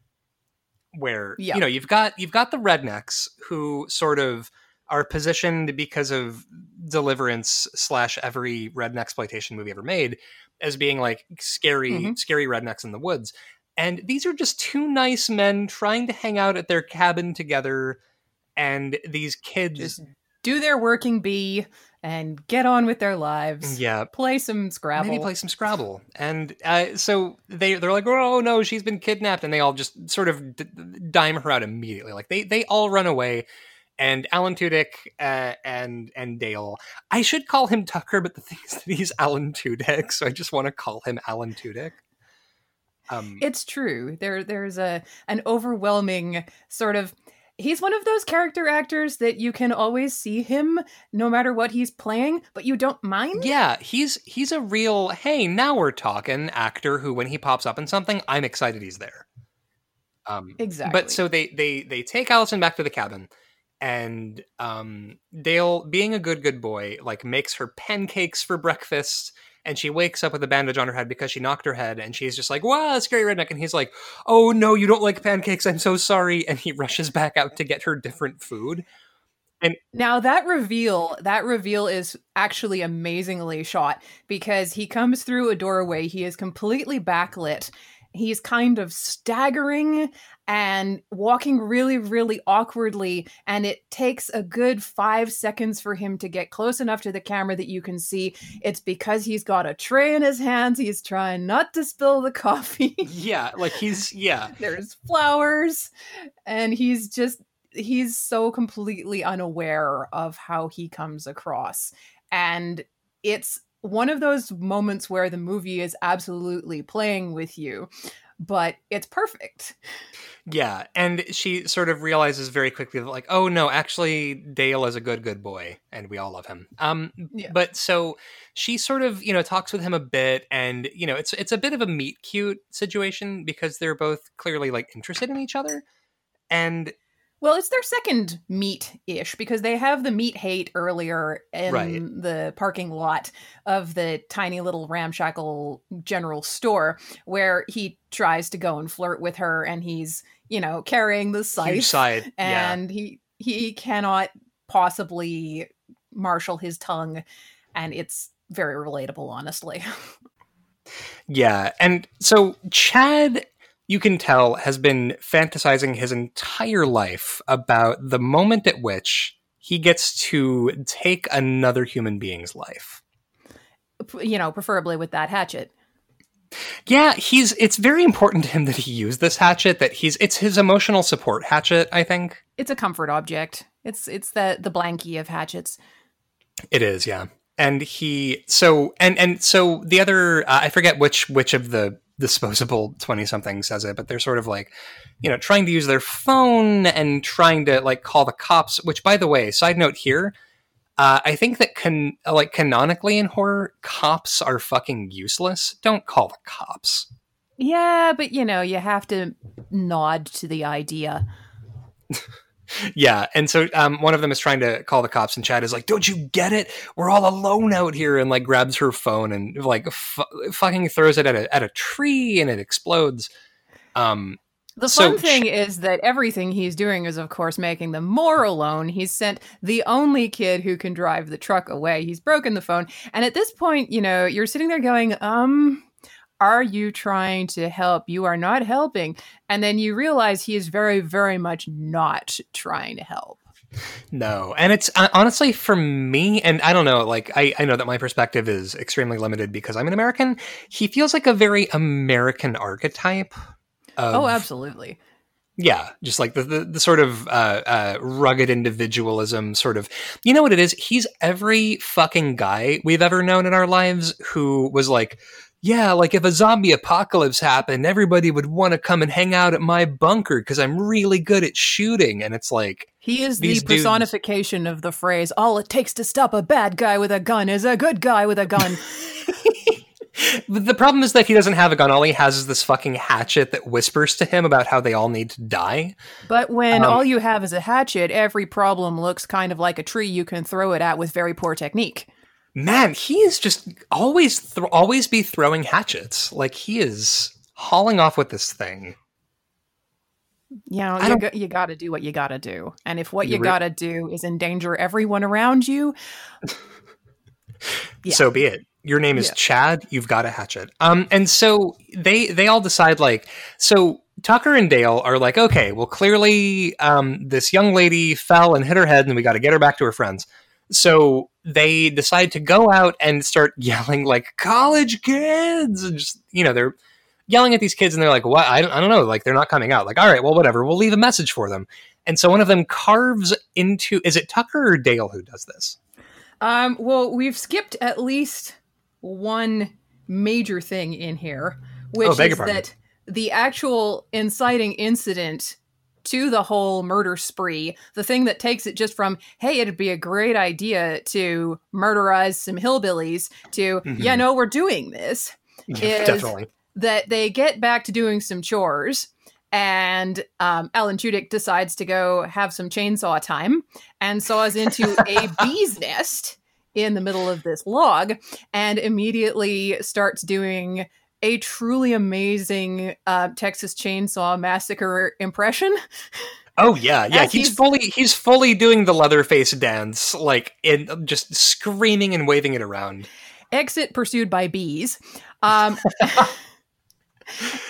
Speaker 1: Where
Speaker 2: Yeah.
Speaker 1: you know you've got you've got the rednecks who sort of are positioned because of deliverance slash every redneck exploitation movie ever made as being like scary
Speaker 2: Mhm.
Speaker 1: scary rednecks in the woods and these are just two nice men trying to hang out at their cabin together and these kids
Speaker 2: just do their working bee and get on with their lives.
Speaker 1: yeah
Speaker 2: Play some Scrabble.
Speaker 1: maybe play some Scrabble. And uh, so they they're like, oh no, she's been kidnapped, and they all just sort of d- dime her out immediately. Like they they all run away. And Alan Tudyk uh, and and Dale, I should call him Tucker, but the thing is that he's Alan Tudyk, so I just want to call him Alan Tudyk. Um,
Speaker 2: It's true. There there's a an overwhelming sort of he's one of those character actors that you can always see him no matter what he's playing, but you don't mind.
Speaker 1: yeah, he's he's a real hey, now we're talking actor who, when he pops up in something, I'm excited he's there. Um,
Speaker 2: Exactly.
Speaker 1: But so they they they take Allison back to the cabin, and um, Dale, being a good good boy, like makes her pancakes for breakfast. And she wakes up with a bandage on her head because she knocked her head, and she's just like, "Wow, scary redneck!" And he's like, "Oh no, you don't like pancakes? I'm so sorry." And he rushes back out to get her different food.
Speaker 2: And now that reveal, that reveal is actually amazingly shot because he comes through a doorway. He is completely backlit. He's kind of staggering and walking really, really awkwardly. And it takes a good five seconds for him to get close enough to the camera that you can see it's because he's got a tray in his hands. He's trying not to spill the coffee.
Speaker 1: Yeah, like he's yeah,
Speaker 2: There's flowers. And he's just he's so completely unaware of how he comes across. And it's one of those moments where the movie is absolutely playing with you, but it's perfect.
Speaker 1: Yeah, and she sort of realizes very quickly that like, oh no, actually Dale is a good good boy and we all love him. Um
Speaker 2: Yeah.
Speaker 1: but so she sort of, you know, talks with him a bit and you know, it's it's a bit of a meet cute situation because they're both clearly like interested in each other. And
Speaker 2: Well, it's their second meet ish because they have the meet hate earlier in
Speaker 1: Right.
Speaker 2: the parking lot of the tiny little ramshackle general store where he tries to go and flirt with her and he's, you know, carrying the
Speaker 1: Huge
Speaker 2: scythe
Speaker 1: side. yeah.
Speaker 2: and he he cannot possibly marshal his tongue and it's very relatable honestly.
Speaker 1: Yeah. And so Chad, you can tell, has been fantasizing his entire life about the moment at which he gets to take another human being's life.
Speaker 2: You know, preferably with that hatchet.
Speaker 1: Yeah, he's it's very important to him that he used this hatchet, that he's it's his emotional support hatchet, I think.
Speaker 2: It's a comfort object. It's it's the the blankie of hatchets.
Speaker 1: It is, yeah. And he so and and so the other uh, I forget which which of the disposable 20 something says it but they're sort of like you know trying to use their phone and trying to like call the cops which by the way side note here uh, i think that can like canonically in horror cops are fucking useless don't call the cops
Speaker 2: Yeah, but you know, you have to nod to the idea.
Speaker 1: yeah and so um, one of them is trying to call the cops and chad is like don't you get it we're all alone out here and like grabs her phone and like f- fucking throws it at a, at a tree and it explodes um
Speaker 2: The
Speaker 1: So
Speaker 2: fun thing is that everything he's doing is, of course, making them more alone. He's sent the only kid who can drive the truck away. He's broken the phone. And at this point, you know, you're sitting there going, um, are you trying to help? You are not helping. And then you realize he is very, very much not trying to help.
Speaker 1: No, and it's uh, honestly for me, and I don't know, like I, I know that my perspective is extremely limited because I'm an American. He feels like a very American archetype. Of,
Speaker 2: oh, absolutely.
Speaker 1: Yeah, just like the the, the sort of uh, uh, rugged individualism, sort of. You know what it is? He's every fucking guy we've ever known in our lives who was like. Yeah, like if a zombie apocalypse happened, everybody would want to come and hang out at my bunker because I'm really good at shooting. And it's like,
Speaker 2: He is the
Speaker 1: dudes-
Speaker 2: personification of the phrase, all it takes to stop a bad guy with a gun is a good guy with a gun.
Speaker 1: But the problem is that he doesn't have a gun. All he has is this fucking hatchet that whispers to him about how they all need to die.
Speaker 2: But when
Speaker 1: Um,
Speaker 2: all you have is a hatchet, every problem looks kind of like a tree you can throw it at with very poor technique.
Speaker 1: Man, he is just always th- always be throwing hatchets. Like he is hauling off with this thing.
Speaker 2: You know, you, go- you got to do what you got to do. And if what
Speaker 1: You
Speaker 2: you
Speaker 1: re-
Speaker 2: got to do is endanger everyone around you, Yeah.
Speaker 1: So be it. Your name is
Speaker 2: Yeah.
Speaker 1: Chad. You've got a hatchet. Um, and so they they all decide like so. Tucker and Dale are like, okay, well, clearly um, this young lady fell and hit her head, and we got to get her back to her friends. So they decide to go out and start yelling like college kids, and just you know they're yelling at these kids, and they're like, what? I don't, I don't know. Like they're not coming out. Like, all right, well, whatever. We'll leave a message for them. And so one of them carves into. Is it Tucker or Dale who does this?
Speaker 2: um, well, we've skipped at least one major thing in here, which
Speaker 1: Oh,
Speaker 2: is that the actual inciting incident to the whole murder spree, the thing that takes it just from, hey, it'd be a great idea to murderize some hillbillies to,
Speaker 1: Mhm.
Speaker 2: yeah, no, we're doing this. Is-
Speaker 1: Definitely.
Speaker 2: that they get back to doing some chores and um, Alan Tudyk decides to go have some chainsaw time and saws into a bee's nest in the middle of this log and immediately starts doing a truly amazing uh, Texas Chainsaw Massacre impression.
Speaker 1: Oh yeah, yeah.
Speaker 2: As
Speaker 1: He's,
Speaker 2: he's-
Speaker 1: fully he's fully doing the Leatherface dance, like in just screaming and waving it around.
Speaker 2: Exit pursued by bees. Um,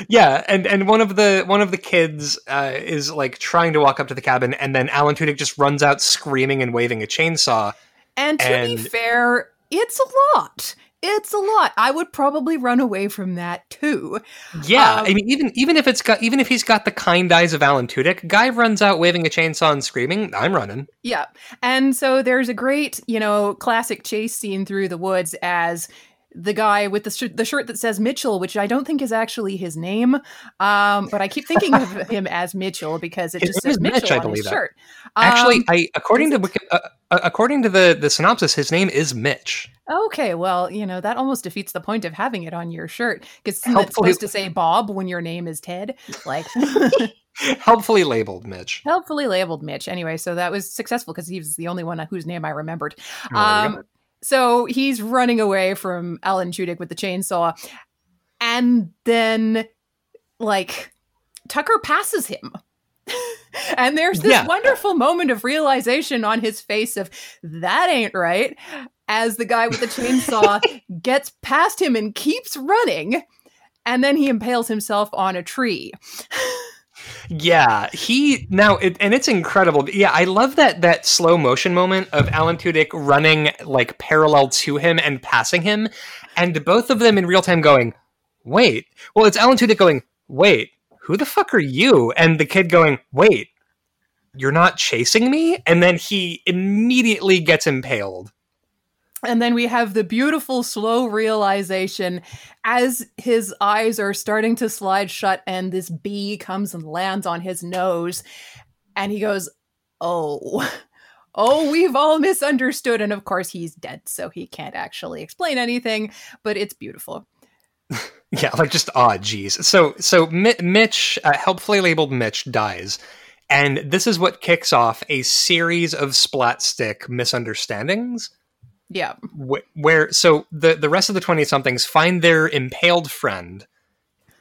Speaker 1: Yeah, and and one of the one of the kids uh, is like trying to walk up to the cabin, and then Alan Tudyk just runs out screaming and waving a chainsaw.
Speaker 2: and to be fair, it's a lot. It's a lot. I would probably run away from that too.
Speaker 1: Yeah,
Speaker 2: Um,
Speaker 1: I mean even even if it's got even if he's got the kind eyes of Alan Tudyk, guy runs out waving a chainsaw and screaming. I'm running.
Speaker 2: Yeah. And so there's a great, you know, classic chase scene through the woods as the guy with the, sh- the shirt that says Mitchell, which I don't think is actually his name, um, but I keep thinking of him as Mitchell because it
Speaker 1: His
Speaker 2: just says
Speaker 1: is Mitch,
Speaker 2: Mitchell
Speaker 1: I
Speaker 2: on his
Speaker 1: that.
Speaker 2: shirt.
Speaker 1: Actually,
Speaker 2: Um,
Speaker 1: I according to Wiki, uh, uh, according to the the synopsis, his name is Mitch.
Speaker 2: okay, well, you know that almost defeats the point of having it on your shirt because it's supposed to say Bob when your name is Ted. Like,
Speaker 1: Helpfully labeled, Mitch.
Speaker 2: Helpfully labeled Mitch. Anyway, so that was successful because he was the only one whose name I remembered.
Speaker 1: Oh,
Speaker 2: Um. So he's running away from Alan Tudyk with the chainsaw, and then like Tucker passes him. and there's this
Speaker 1: Yeah.
Speaker 2: wonderful moment of realization on his face of that ain't right as the guy with the chainsaw gets past him and keeps running and then he impales himself on a tree.
Speaker 1: Yeah, he now, it, and it's incredible. Yeah, I love that that slow motion moment of Alan Tudyk running like parallel to him and passing him, and both of them in real time going, "Wait." Well, it's Alan Tudyk going, "Wait, who the fuck are you?" And the kid going, "Wait, you're not chasing me?" And then he immediately gets impaled.
Speaker 2: And then we have the beautiful slow realization as his eyes are starting to slide shut and this bee comes and lands on his nose. And he goes, Oh, oh, we've all misunderstood. And of course, he's dead, so he can't actually explain anything, but it's beautiful.
Speaker 1: Yeah, like just odd, geez. So so Mi- Mitch, uh, helpfully labeled Mitch, dies, and this is what kicks off a series of splat stick misunderstandings.
Speaker 2: Yeah.
Speaker 1: Wh- where so the the rest of the 20 somethings find their impaled friend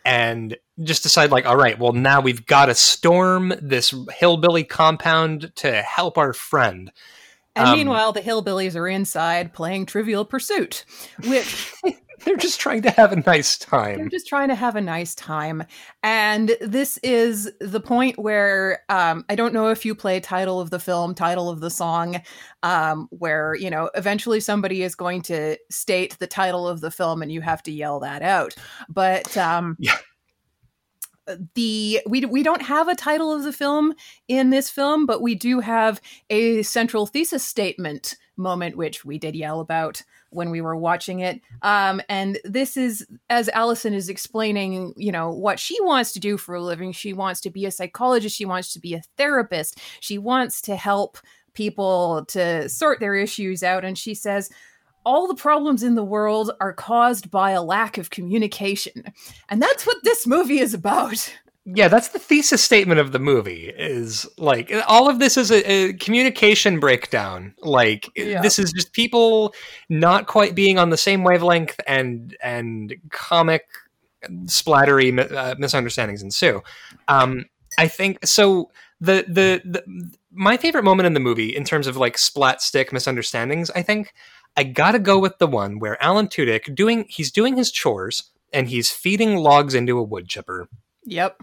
Speaker 1: and just decide like all right well now we've got to storm this hillbilly compound to help our friend
Speaker 2: And
Speaker 1: Um,
Speaker 2: meanwhile, the hillbillies are inside playing Trivial Pursuit, which
Speaker 1: they're just trying to have a nice time.
Speaker 2: They're just trying to have a nice time. And this is the point where um, I don't know if you play title of the film, title of the song, um, where, you know, eventually somebody is going to state the title of the film and you have to yell that out. But um,
Speaker 1: Yeah.
Speaker 2: the we we don't have a title of the film in this film, but we do have a central thesis statement moment, which we did yell about when we were watching it. Um, and this is as Allison is explaining, you know, what she wants to do for a living. She wants to be a psychologist. She wants to be a therapist. She wants to help people to sort their issues out. And she says, all the problems in the world are caused by a lack of communication. And that's what this movie is about.
Speaker 1: yeah that's the thesis statement of the movie is like all of this is a, a communication breakdown like
Speaker 2: Yeah.
Speaker 1: this is just people not quite being on the same wavelength and and comic splattery uh, misunderstandings ensue um i think so the, the the my favorite moment in the movie in terms of like splat stick misunderstandings i think i gotta go with the one where alan tudyk doing he's doing his chores and he's feeding logs into a wood chipper
Speaker 2: Yep.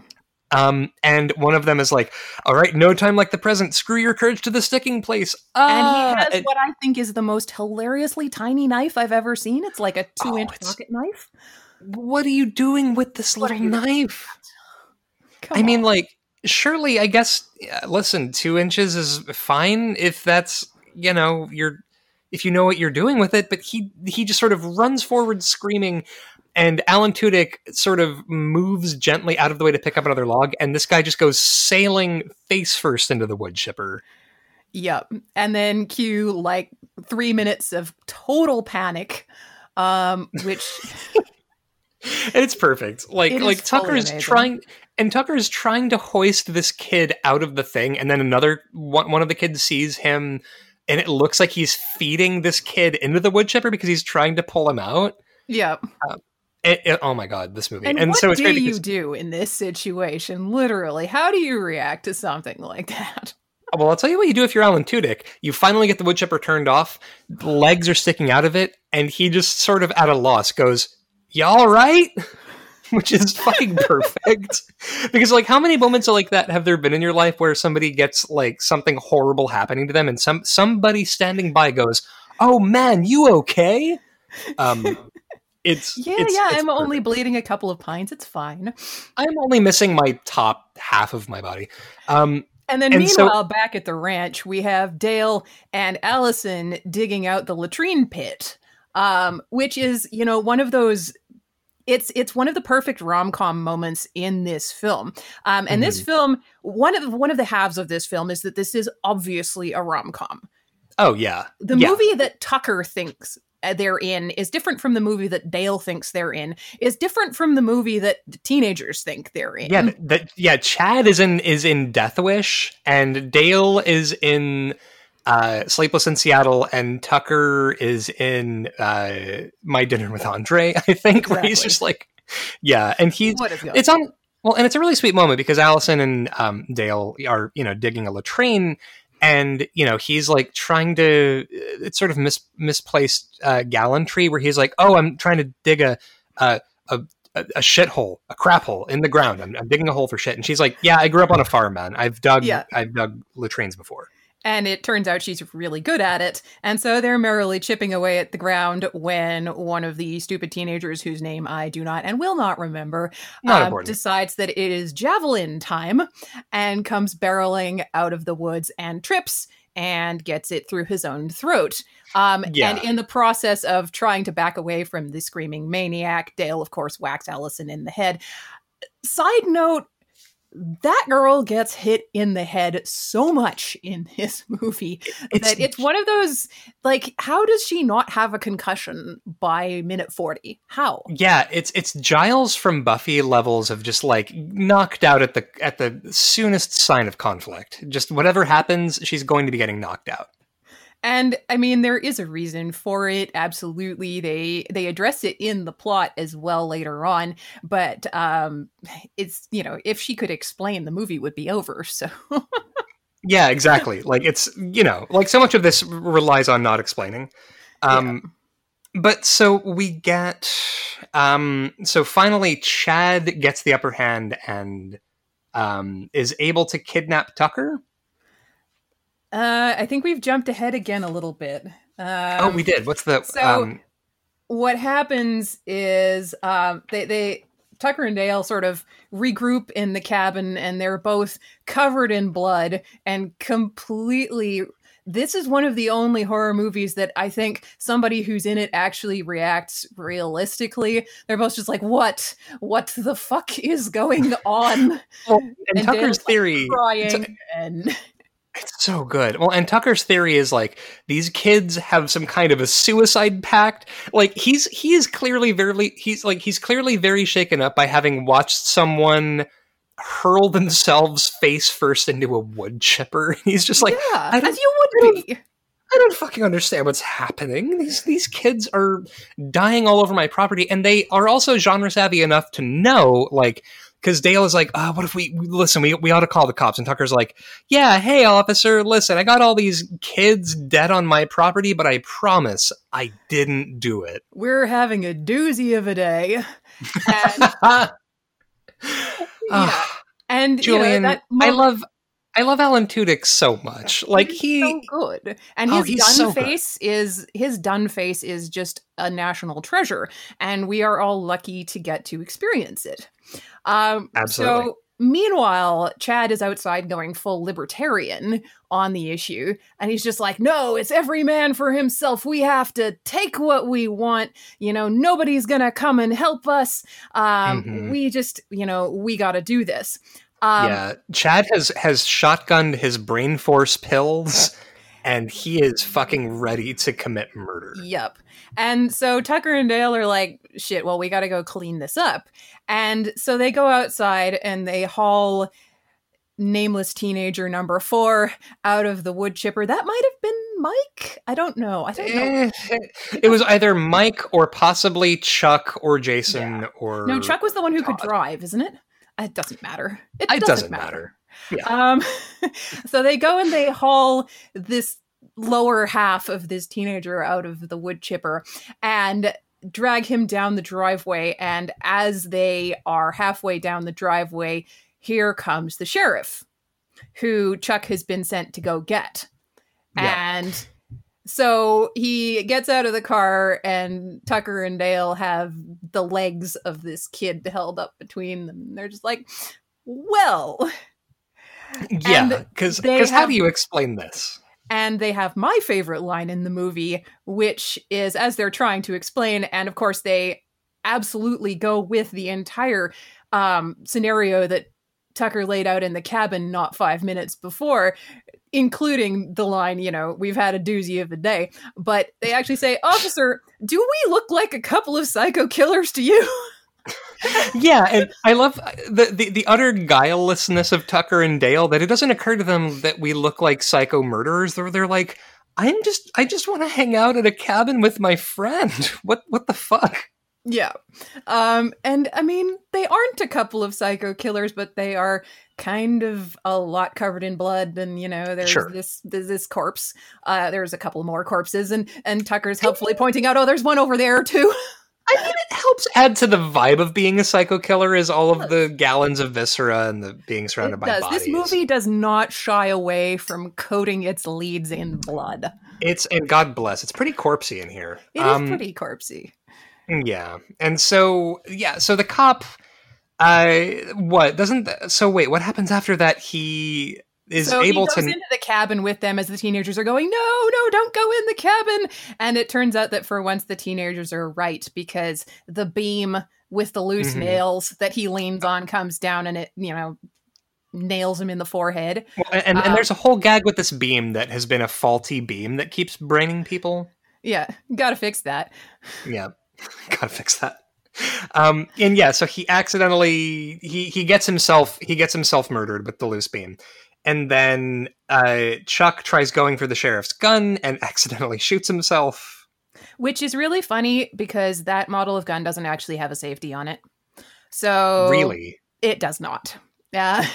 Speaker 1: Um, and one of them is like, "All right, no time like the present. Screw your courage to the sticking place."
Speaker 2: And
Speaker 1: Ah,
Speaker 2: he has
Speaker 1: and-
Speaker 2: what I think is the most hilariously tiny knife I've ever seen. It's like a two-inch
Speaker 1: it's-
Speaker 2: pocket knife.
Speaker 1: what are you doing with this
Speaker 2: What
Speaker 1: little knife? I mean, like, surely, I guess. yeah, listen, two inches is fine if that's you know you're if you know what you're doing with it. But he he just sort of runs forward screaming. And Alan Tudyk sort of moves gently out of the way to pick up another log, and this guy just goes sailing face first into the wood chipper.
Speaker 2: Yep. And then cue like three minutes of total panic. Um, which
Speaker 1: it's perfect. Like
Speaker 2: It is
Speaker 1: like Tucker's
Speaker 2: amazing.
Speaker 1: trying and Tucker is trying to hoist this kid out of the thing and then another one, one of the kids sees him and it looks like he's feeding this kid into the wood chipper because he's trying to pull him out.
Speaker 2: Yep.
Speaker 1: It- it- oh my god, this movie.
Speaker 2: And,
Speaker 1: And,
Speaker 2: what
Speaker 1: so it's
Speaker 2: do you do in this situation? Literally, how do you react to something like that?
Speaker 1: well, I'll tell you what you do if you're Alan Tudyk. You finally get the wood chipper turned off, the legs are sticking out of it, and he just sort of at a loss goes, "You all right?" Which is fucking perfect. because like how many moments like that have there been in your life where somebody gets like something horrible happening to them and some somebody standing by goes, "Oh man, you okay?" Um it's
Speaker 2: Yeah,
Speaker 1: it's-
Speaker 2: yeah.
Speaker 1: it's
Speaker 2: I'm only bleeding a couple of pints. It's fine.
Speaker 1: I'm only missing my top half of my body. Um
Speaker 2: And then
Speaker 1: And so-
Speaker 2: meanwhile, back at the ranch, we have Dale and Allison digging out the latrine pit, um, which is, you know, one of those. It's it's one of the perfect rom com moments in this film, um, and this film one of the, one of the halves of this film is that this is obviously a rom com.
Speaker 1: oh yeah.
Speaker 2: The
Speaker 1: Yeah.
Speaker 2: movie that Tucker thinks they're in is different from the movie that Dale thinks they're in is different from the movie that the teenagers think they're in.
Speaker 1: Yeah, that yeah. Chad is in is in Death Wish, and Dale is in uh, Sleepless in Seattle, and Tucker is in uh, My Dinner with Andre. I think where he's just like, yeah, and he's it's on well and it's a really sweet moment because allison and um, dale are you know digging a latrine and you know he's like trying to it's sort of mis- misplaced uh, gallantry where he's like oh i'm trying to dig a a a, a shithole a crap hole in the ground. I'm, I'm digging a hole for shit. And she's like yeah i grew up on a farm man. I've dug
Speaker 2: Yeah.
Speaker 1: i've dug latrines before
Speaker 2: And it turns out she's really good at it. And so they're merrily chipping away at the ground when one of the stupid teenagers, whose name I do not and will not remember,
Speaker 1: Not
Speaker 2: um, decides that it is javelin time and comes barreling out of the woods and trips and gets it through his own throat. Um,
Speaker 1: Yeah.
Speaker 2: And in the process of trying to back away from the screaming maniac, Dale, of course, whacks Allison in the head. Side note, that girl gets hit in the head so much in this movie that it's one of those like how does she not have a concussion by minute 40 how
Speaker 1: Yeah, it's it's Giles from Buffy levels of just like knocked out at the at the soonest sign of conflict. Just whatever happens, she's going to be getting knocked out.
Speaker 2: And i mean there is a reason for it absolutely they they address it in the plot as well later on but um it's you know if she could explain the movie would be over so
Speaker 1: Yeah, exactly. like it's you know, like so much of this relies on not explaining. Um but so we get um so finally Chad gets the upper hand and um is able to kidnap Tucker.
Speaker 2: Uh i think we've jumped ahead again a little bit um,
Speaker 1: oh, we did. What's the
Speaker 2: so-
Speaker 1: um
Speaker 2: what happens is um, they they Tucker and Dale sort of regroup in the cabin, and they're both covered in blood and completely. This is one of the only horror movies that I think somebody who's in it actually reacts realistically. They're both just like, "What? What the fuck is going on?"
Speaker 1: well, and,
Speaker 2: and
Speaker 1: Tucker's
Speaker 2: Dale's, like,
Speaker 1: theory
Speaker 2: Crying and
Speaker 1: It's so good. Well, and Tucker's theory is like these kids have some kind of a suicide pact. Like he's he is clearly very he's like he's clearly very shaken up by having watched someone hurl themselves face first into a wood chipper. He's just like
Speaker 2: yeah,
Speaker 1: I don't-
Speaker 2: as you
Speaker 1: I
Speaker 2: would
Speaker 1: don't-
Speaker 2: be.
Speaker 1: I don't fucking understand what's happening. These these kids are dying all over my property, and they are also genre savvy enough to know, like, because Dale is like, oh, what if we listen? We we ought to call the cops, and Tucker's like, yeah, hey officer, listen, I got all these kids dead on my property, but I promise I didn't do it.
Speaker 2: We're having a doozy of a day. And ah, yeah. And
Speaker 1: Julian,
Speaker 2: you know, that
Speaker 1: I love I love Alan Tudyk so much. Like
Speaker 2: he's
Speaker 1: he
Speaker 2: so good, and
Speaker 1: Oh,
Speaker 2: his
Speaker 1: he's
Speaker 2: done
Speaker 1: so good.
Speaker 2: face is his done face is just a national treasure, and we are all lucky to get to experience it. Um,
Speaker 1: Absolutely.
Speaker 2: So. Meanwhile, Chad is outside going full libertarian on the issue, and he's just like, No, it's every man for himself. We have to take what we want. You know, nobody's gonna come and help us. Um,
Speaker 1: Mhm.
Speaker 2: We just, you know, we gotta do this. Um,
Speaker 1: yeah, Chad has has shotgunned his brain force pills, and he is fucking ready to commit murder.
Speaker 2: Yep. And so Tucker and Dale are like, shit, well, we got to go clean this up. And so they go outside and they haul nameless teenager number four out of the wood chipper. That might have been Mike. I don't know. I don't know.
Speaker 1: Eh, it was either Mike or possibly Chuck or Jason
Speaker 2: Yeah.
Speaker 1: or
Speaker 2: No, Chuck was the one who could drive, isn't it? It doesn't matter. It,
Speaker 1: It doesn't matter. Yeah.
Speaker 2: Um, so they go and they haul this lower half of this teenager out of the wood chipper and drag him down the driveway. And as they are halfway down the driveway, here comes the sheriff, who Chuck has been sent to go get.
Speaker 1: Yeah.
Speaker 2: And so he gets out of the car, and Tucker and Dale have the legs of this kid held up between them. They're just like, well,
Speaker 1: Yeah, because how do you explain this?
Speaker 2: And they have my favorite line in the movie, which is as they're trying to explain, and of course they absolutely go with the entire um, scenario that Tucker laid out in the cabin not five minutes before, including the line, you know, we've had a doozy of a day. But they actually say, Officer, do we look like a couple of psycho killers to you?
Speaker 1: yeah, and I love uh, the, the the utter guilelessness of Tucker and Dale that it doesn't occur to them that we look like psycho murderers. They're they're like, I'm just I just want to hang out at a cabin with my friend. What what the fuck?
Speaker 2: Yeah. Um and I mean, they aren't a couple of psycho killers, but they are kind of a lot covered in blood and you know there's
Speaker 1: Sure.
Speaker 2: this there's this corpse uh there's a couple more corpses and and tucker's helpfully pointing out oh there's one over there too
Speaker 1: I mean, it helps add to the vibe of being a psycho killer is all of the gallons of viscera and the being surrounded
Speaker 2: it
Speaker 1: by
Speaker 2: does
Speaker 1: bodies.
Speaker 2: this movie does not shy away from coating its leads in blood
Speaker 1: It's and God bless, it's pretty corpsey in here.
Speaker 2: It is
Speaker 1: Um,
Speaker 2: pretty corpsey
Speaker 1: Yeah, and so yeah, so the cop, uh, what doesn't? So wait, what happens after that? He is
Speaker 2: so
Speaker 1: able
Speaker 2: he goes
Speaker 1: to.
Speaker 2: into the cabin with them as the teenagers are going, no, no, don't go in the cabin. And it turns out that for once the teenagers are right because the beam with the loose
Speaker 1: Mhm.
Speaker 2: nails that he leans on comes down and it, you know, nails him in the forehead.
Speaker 1: and, and,
Speaker 2: um,
Speaker 1: there's a whole gag with this beam that has been a faulty beam that keeps braining people.
Speaker 2: Yeah, gotta fix that.
Speaker 1: Yeah, gotta fix that. Um, and yeah, so he accidentally he he gets himself he gets himself murdered with the loose beam, and then uh, Chuck tries going for the sheriff's gun and accidentally shoots himself.
Speaker 2: Which is really funny because that model of gun doesn't actually have a safety on it. So
Speaker 1: Really?
Speaker 2: it does not. Yeah.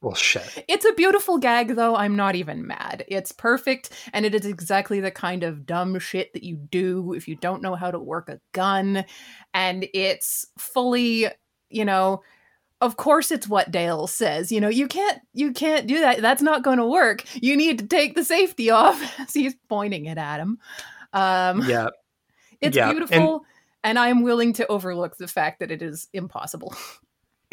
Speaker 1: Well, shit.
Speaker 2: It's a beautiful gag, though. I'm not even mad. It's perfect, and it is exactly the kind of dumb shit that you do if you don't know how to work a gun. And it's fully, you know, of course it's what Dale says. You know, you can't you can't do that. That's not going to work. You need to take the safety off he's pointing it at him. Um
Speaker 1: Yeah.
Speaker 2: it's
Speaker 1: yeah,
Speaker 2: beautiful and I am willing to overlook the fact that it is impossible.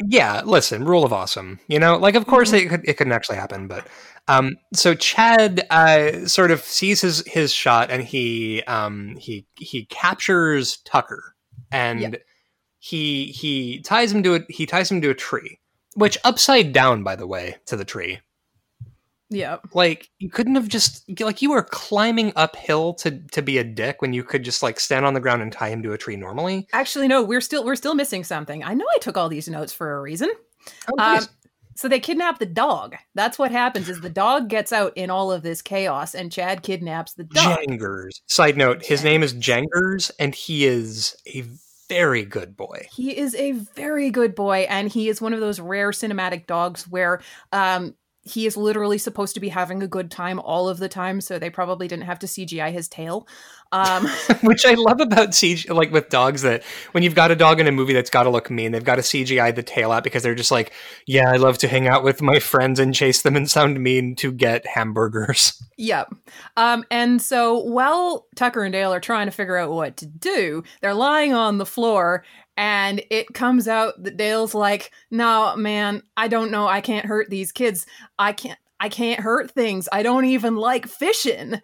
Speaker 1: Yeah, listen, rule of awesome. You know, like of course
Speaker 2: Mhm.
Speaker 1: it could it couldn't actually happen, but um so Chad uh sort of sees his his shot and he um he he captures Tucker and
Speaker 2: Yeah.
Speaker 1: He he ties him to a he ties him to a tree. Which upside down by the way to the tree.
Speaker 2: Yeah.
Speaker 1: Like you couldn't have just like you were climbing uphill to to be a dick when you could just like stand on the ground and tie him to a tree normally.
Speaker 2: Actually, no, we're still we're still missing something. I know I took all these notes for a reason.
Speaker 1: Oh,
Speaker 2: Um, so they kidnap the dog. That's what happens. Is the dog gets out in all of this chaos, and Chad kidnaps the dog.
Speaker 1: Jangers. Side note, his name is Jangers, and he is a very good boy.
Speaker 2: He is a very good boy, and he is one of those rare cinematic dogs where um, he is literally supposed to be having a good time all of the time. So they probably didn't have to CGI his tail. Um,
Speaker 1: Which I love about CG, like with dogs, that when you've got a dog in a movie that's got to look mean, they've got to CGI the tail out because they're just like, yeah, I love to hang out with my friends and chase them and sound mean to get hamburgers.
Speaker 2: Yep. Um, and so while Tucker and Dale are trying to figure out what to do, they're lying on the floor, and it comes out that Dale's like, "No, man, I don't know. I can't hurt these kids. I can't. I can't hurt things. I don't even like fishing."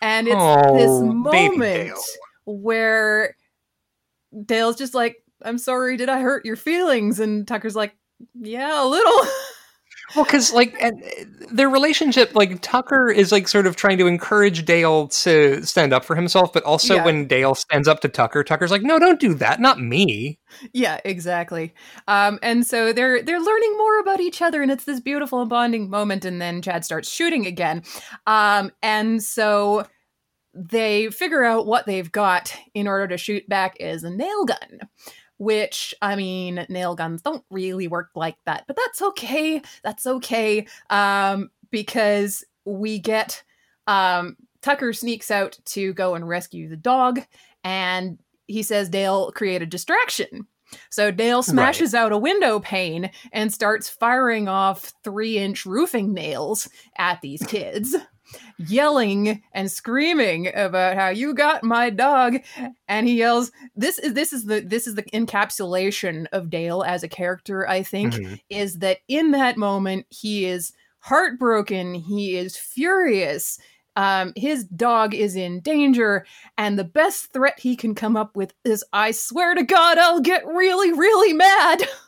Speaker 2: And it's oh, this
Speaker 1: Oh, baby
Speaker 2: moment
Speaker 1: Dale.
Speaker 2: where Dale's just like, "I'm sorry. Did I hurt your feelings?" And Tucker's like, "Yeah, a little."
Speaker 1: Well, because like and, uh, their relationship, like Tucker is like sort of trying to encourage Dale to stand up for himself, but also
Speaker 2: Yeah.
Speaker 1: when Dale stands up to Tucker, Tucker's like, no, don't do that, not me.
Speaker 2: Yeah, exactly. Um, and so they're they're learning more about each other, and it's this beautiful bonding moment. And then Chad starts shooting again, um, and so they figure out what they've got in order to shoot back is a nail gun. Which I mean, nail guns don't really work like that, but that's okay. That's okay, um, because we get um, Tucker sneaks out to go and rescue the dog, and he says Dale create a distraction. So Dale smashes out a window pane and starts firing off three inch roofing nails at these kids, yelling and screaming about how you got my dog. And he yells, This is this is the this is the encapsulation of Dale as a character, I think,
Speaker 1: Mhm.
Speaker 2: is that in that moment he is heartbroken, he is furious. Um, his dog is in danger, and the best threat he can come up with is I swear to God, I'll get really, really mad.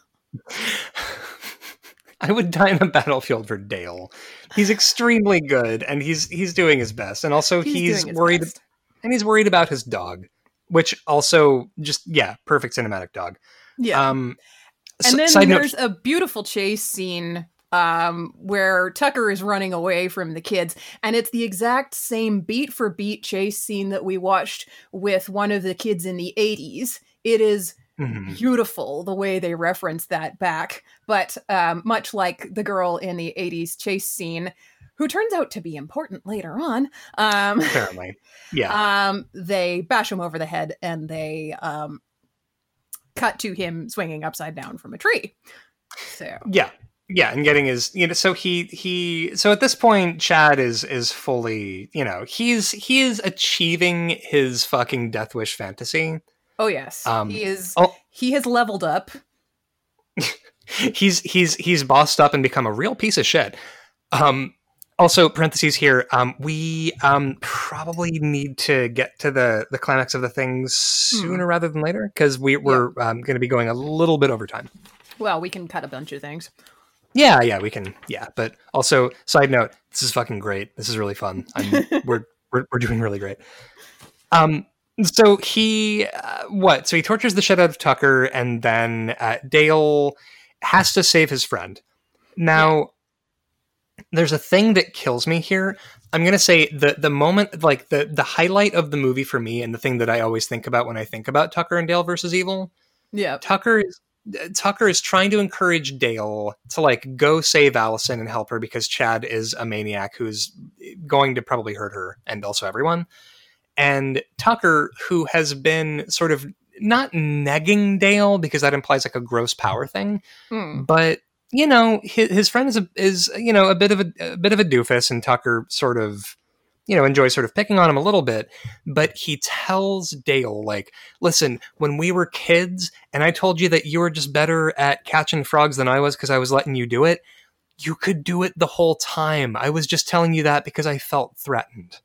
Speaker 1: I would die on a battlefield for Dale. He's extremely good, and he's he's doing his best, and also he's,
Speaker 2: his
Speaker 1: worried,
Speaker 2: best.
Speaker 1: and he's worried about his dog. which also just yeah, perfect cinematic dog.
Speaker 2: Yeah.
Speaker 1: Um,
Speaker 2: and then
Speaker 1: side note,
Speaker 2: there's a beautiful chase scene um, where Tucker is running away from the kids, and it's the exact same beat for beat chase scene that we watched with one of the kids in the 80s. It is
Speaker 1: mhm.
Speaker 2: beautiful the way they reference that back, but um, much like the girl in the 80s chase scene, who turns out to be important later on, um,
Speaker 1: apparently, yeah,
Speaker 2: um, they bash him over the head and they um, cut to him swinging upside down from a tree. So
Speaker 1: yeah, yeah, and getting his you know, so he he so at this point, Chad is is fully you know he's he is achieving his fucking Death Wish fantasy.
Speaker 2: Oh yes,
Speaker 1: Um,
Speaker 2: he is.
Speaker 1: oh.
Speaker 2: He has leveled up.
Speaker 1: he's he's he's bossed up and become a real piece of shit. Um, also, parentheses here. Um, we um probably need to get to the the climax of the things sooner rather than later because we we're um, going to be going a little bit over time.
Speaker 2: Well, we can cut a bunch of things.
Speaker 1: Yeah, yeah, we can. Yeah, but also, side note, this is fucking great. This is really fun. I'm, we're, we're we're doing really great. Um, so he uh, what? So he tortures the shit out of Tucker, and then uh, Dale has to save his friend. Now, there's a thing that kills me here. I'm gonna say the the moment, like the the highlight of the movie for me, and the thing that I always think about when I think about Tucker and Dale versus Evil.
Speaker 2: Yeah.
Speaker 1: Tucker is Tucker is trying to encourage Dale to like go save Allison and help her because Chad is a maniac who's going to probably hurt her and also everyone. And Tucker, who has been sort of not negging Dale because that implies like a gross power thing,
Speaker 2: Hmm.
Speaker 1: but you know his, his friend is a, is you know a bit of a, a bit of a doofus, and Tucker sort of you know enjoys sort of picking on him a little bit. But he tells Dale like, "Listen, when we were kids, and I told you that you were just better at catching frogs than I was because I was letting you do it." You could do it the whole time. I was just telling you that because I felt threatened.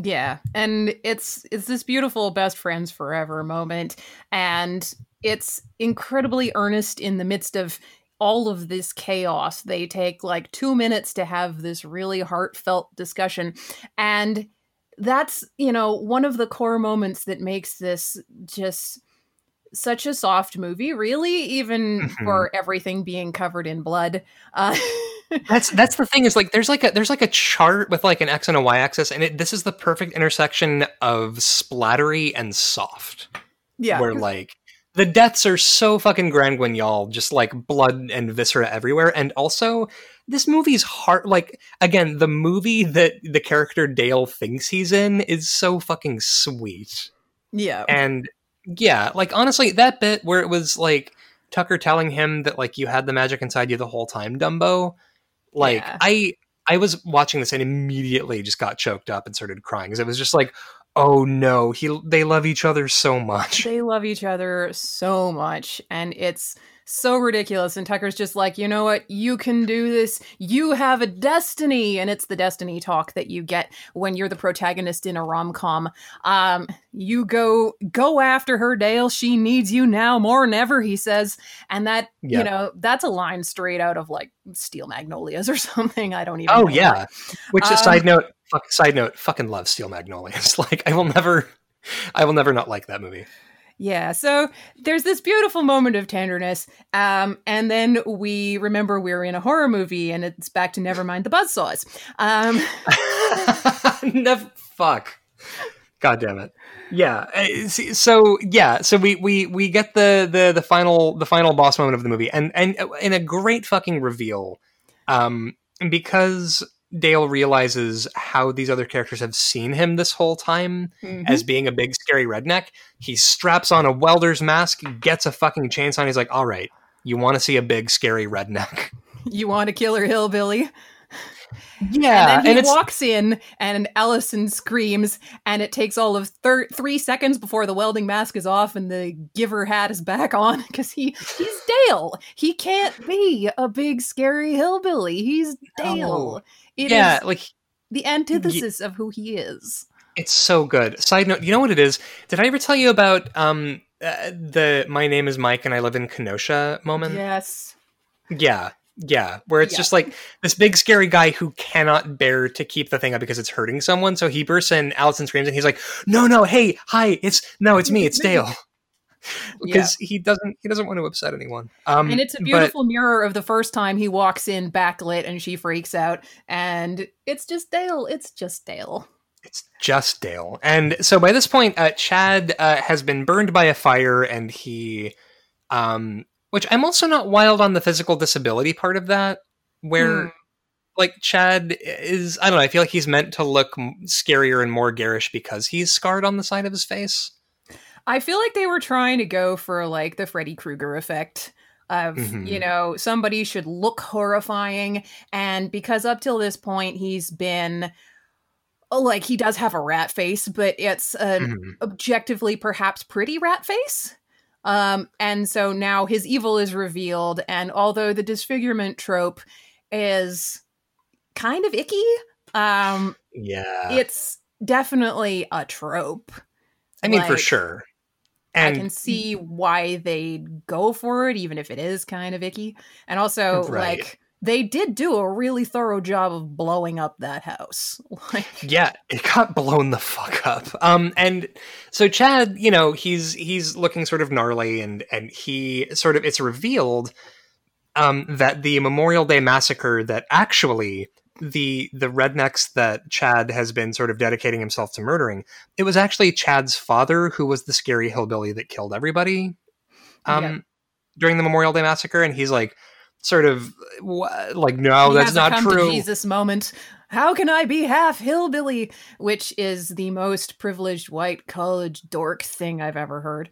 Speaker 2: Yeah, and it's it's this beautiful best friends forever moment, and it's incredibly earnest in the midst of all of this chaos. They take like two minutes to have this really heartfelt discussion, and that's you know one of the core moments that makes this just such a soft movie really even
Speaker 1: Mhm.
Speaker 2: for everything being covered in blood uh
Speaker 1: That's that's the thing is like there's like a there's like a chart with like an x and a y axis, and it, this is the perfect intersection of splattery and soft.
Speaker 2: yeah
Speaker 1: where like the deaths are so fucking grand guignol, just like blood and viscera everywhere. And also, this movie's heart like again, the movie that the character Dale thinks he's in is so fucking sweet.
Speaker 2: yeah
Speaker 1: And yeah, like honestly, that bit where it was like Tucker telling him that like you had the magic inside you the whole time, Dumbo. Like
Speaker 2: Yeah.
Speaker 1: I I was watching this and immediately just got choked up and started crying because it was just like, oh no, he they love each other so much.
Speaker 2: They love each other so much, and it's so ridiculous. And Tucker's just like, you know what? You can do this. You have a destiny, and it's the destiny talk that you get when you're the protagonist in a rom com. Um, you go go after her, Dale. She needs you now more than ever. He says, and that
Speaker 1: Yeah.
Speaker 2: you know that's a line straight out of like Steel Magnolias or something. I don't even.
Speaker 1: Oh yeah. Which
Speaker 2: Um,
Speaker 1: side note, fuck, side note, fucking love Steel Magnolias. Like I will never, I will never not like that movie.
Speaker 2: Yeah, so there's this beautiful moment of tenderness, um, and then we remember we're in a horror movie, and it's back to never mind the Buzzsaws. Um,
Speaker 1: Never, fuck. God damn it. Yeah. uh, So yeah. So we we we get the the the final the final boss moment of the movie, and and uh, in a great fucking reveal, um, because Dale realizes how these other characters have seen him this whole time
Speaker 2: mhm.
Speaker 1: as being a big scary redneck. He straps on a welder's mask, gets a fucking chainsaw, and he's like, "All right, you want to see a big scary redneck?"
Speaker 2: you want to kill a killer hillbilly?
Speaker 1: Yeah,
Speaker 2: and then he
Speaker 1: it's
Speaker 2: walks in, and Allison screams, and it takes all of thir- three seconds before the welding mask is off and the giver hat is back on because he he's Dale. He can't be a big scary hillbilly. He's Dale.
Speaker 1: No.
Speaker 2: It is
Speaker 1: yeah, like
Speaker 2: the antithesis of who he is.
Speaker 1: It's so good. Side note, you know what it is? Did I ever tell you about um uh, the my name is Mike and I live in Kenosha moment?
Speaker 2: Yes.
Speaker 1: Yeah. Yeah, where it's
Speaker 2: Yeah.
Speaker 1: just like this big scary guy who cannot bear to keep the thing up because it's hurting someone. So he bursts in, Allison screams, and he's like, "No, no, hey, hi, it's no, it's me, it's Dale," because he doesn't he doesn't want to upset anyone. Um,
Speaker 2: And it's a
Speaker 1: but-
Speaker 2: beautiful mirror of the first time he walks in backlit and she freaks out. And it's just Dale. It's just Dale.
Speaker 1: It's just Dale. And so by this point, uh, Chad uh, has been burned by a fire, and he, um, which I'm also not wild on the physical disability part of that, where.
Speaker 2: Hmm.
Speaker 1: Like Chad is, I don't know. I feel like he's meant to look scarier and more garish because he's scarred on the side of his face.
Speaker 2: I feel like they were trying to go for like the Freddy Krueger effect of,
Speaker 1: Mhm.
Speaker 2: you know, somebody should look horrifying. And because up till this point, he's been. oh, Like he does have a rat face, but it's an
Speaker 1: Mhm.
Speaker 2: objectively perhaps pretty rat face. Um, and so now his evil is revealed, and although the disfigurement trope is kind of icky, um,
Speaker 1: Yeah,
Speaker 2: it's definitely a trope.
Speaker 1: I mean for sure. And
Speaker 2: I can see why they go for it, even if it is kind of icky. And also,
Speaker 1: Right.
Speaker 2: like, they did do a really thorough job of blowing up that house. Like,
Speaker 1: Yeah, it got blown the fuck up. Um, and so Chad, you know, he's he's looking sort of gnarly, and and he sort of it's revealed um, that the Memorial Day massacre that actually the the rednecks that Chad has been sort of dedicating himself to murdering, it was actually Chad's father who was the scary hillbilly that killed everybody um,
Speaker 2: Yeah.
Speaker 1: during the Memorial Day massacre, and he's like. Sort of like no,
Speaker 2: he
Speaker 1: that's not true.
Speaker 2: Jesus moment. How can I be half hillbilly? Which is the most privileged white college dork thing I've ever heard.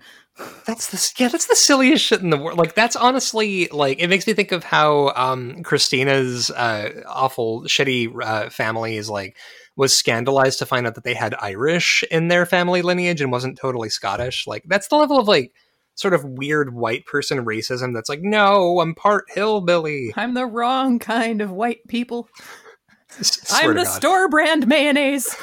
Speaker 1: That's the yeah, that's the silliest shit in the world. Like that's honestly like it makes me think of how um Christina's uh awful shitty uh, family is like was scandalized to find out that they had Irish in their family lineage and wasn't totally Scottish. Like that's the level of like sort of weird white person racism that's like no, I'm part hillbilly.
Speaker 2: I'm the wrong kind of white people. I'm the store brand mayonnaise.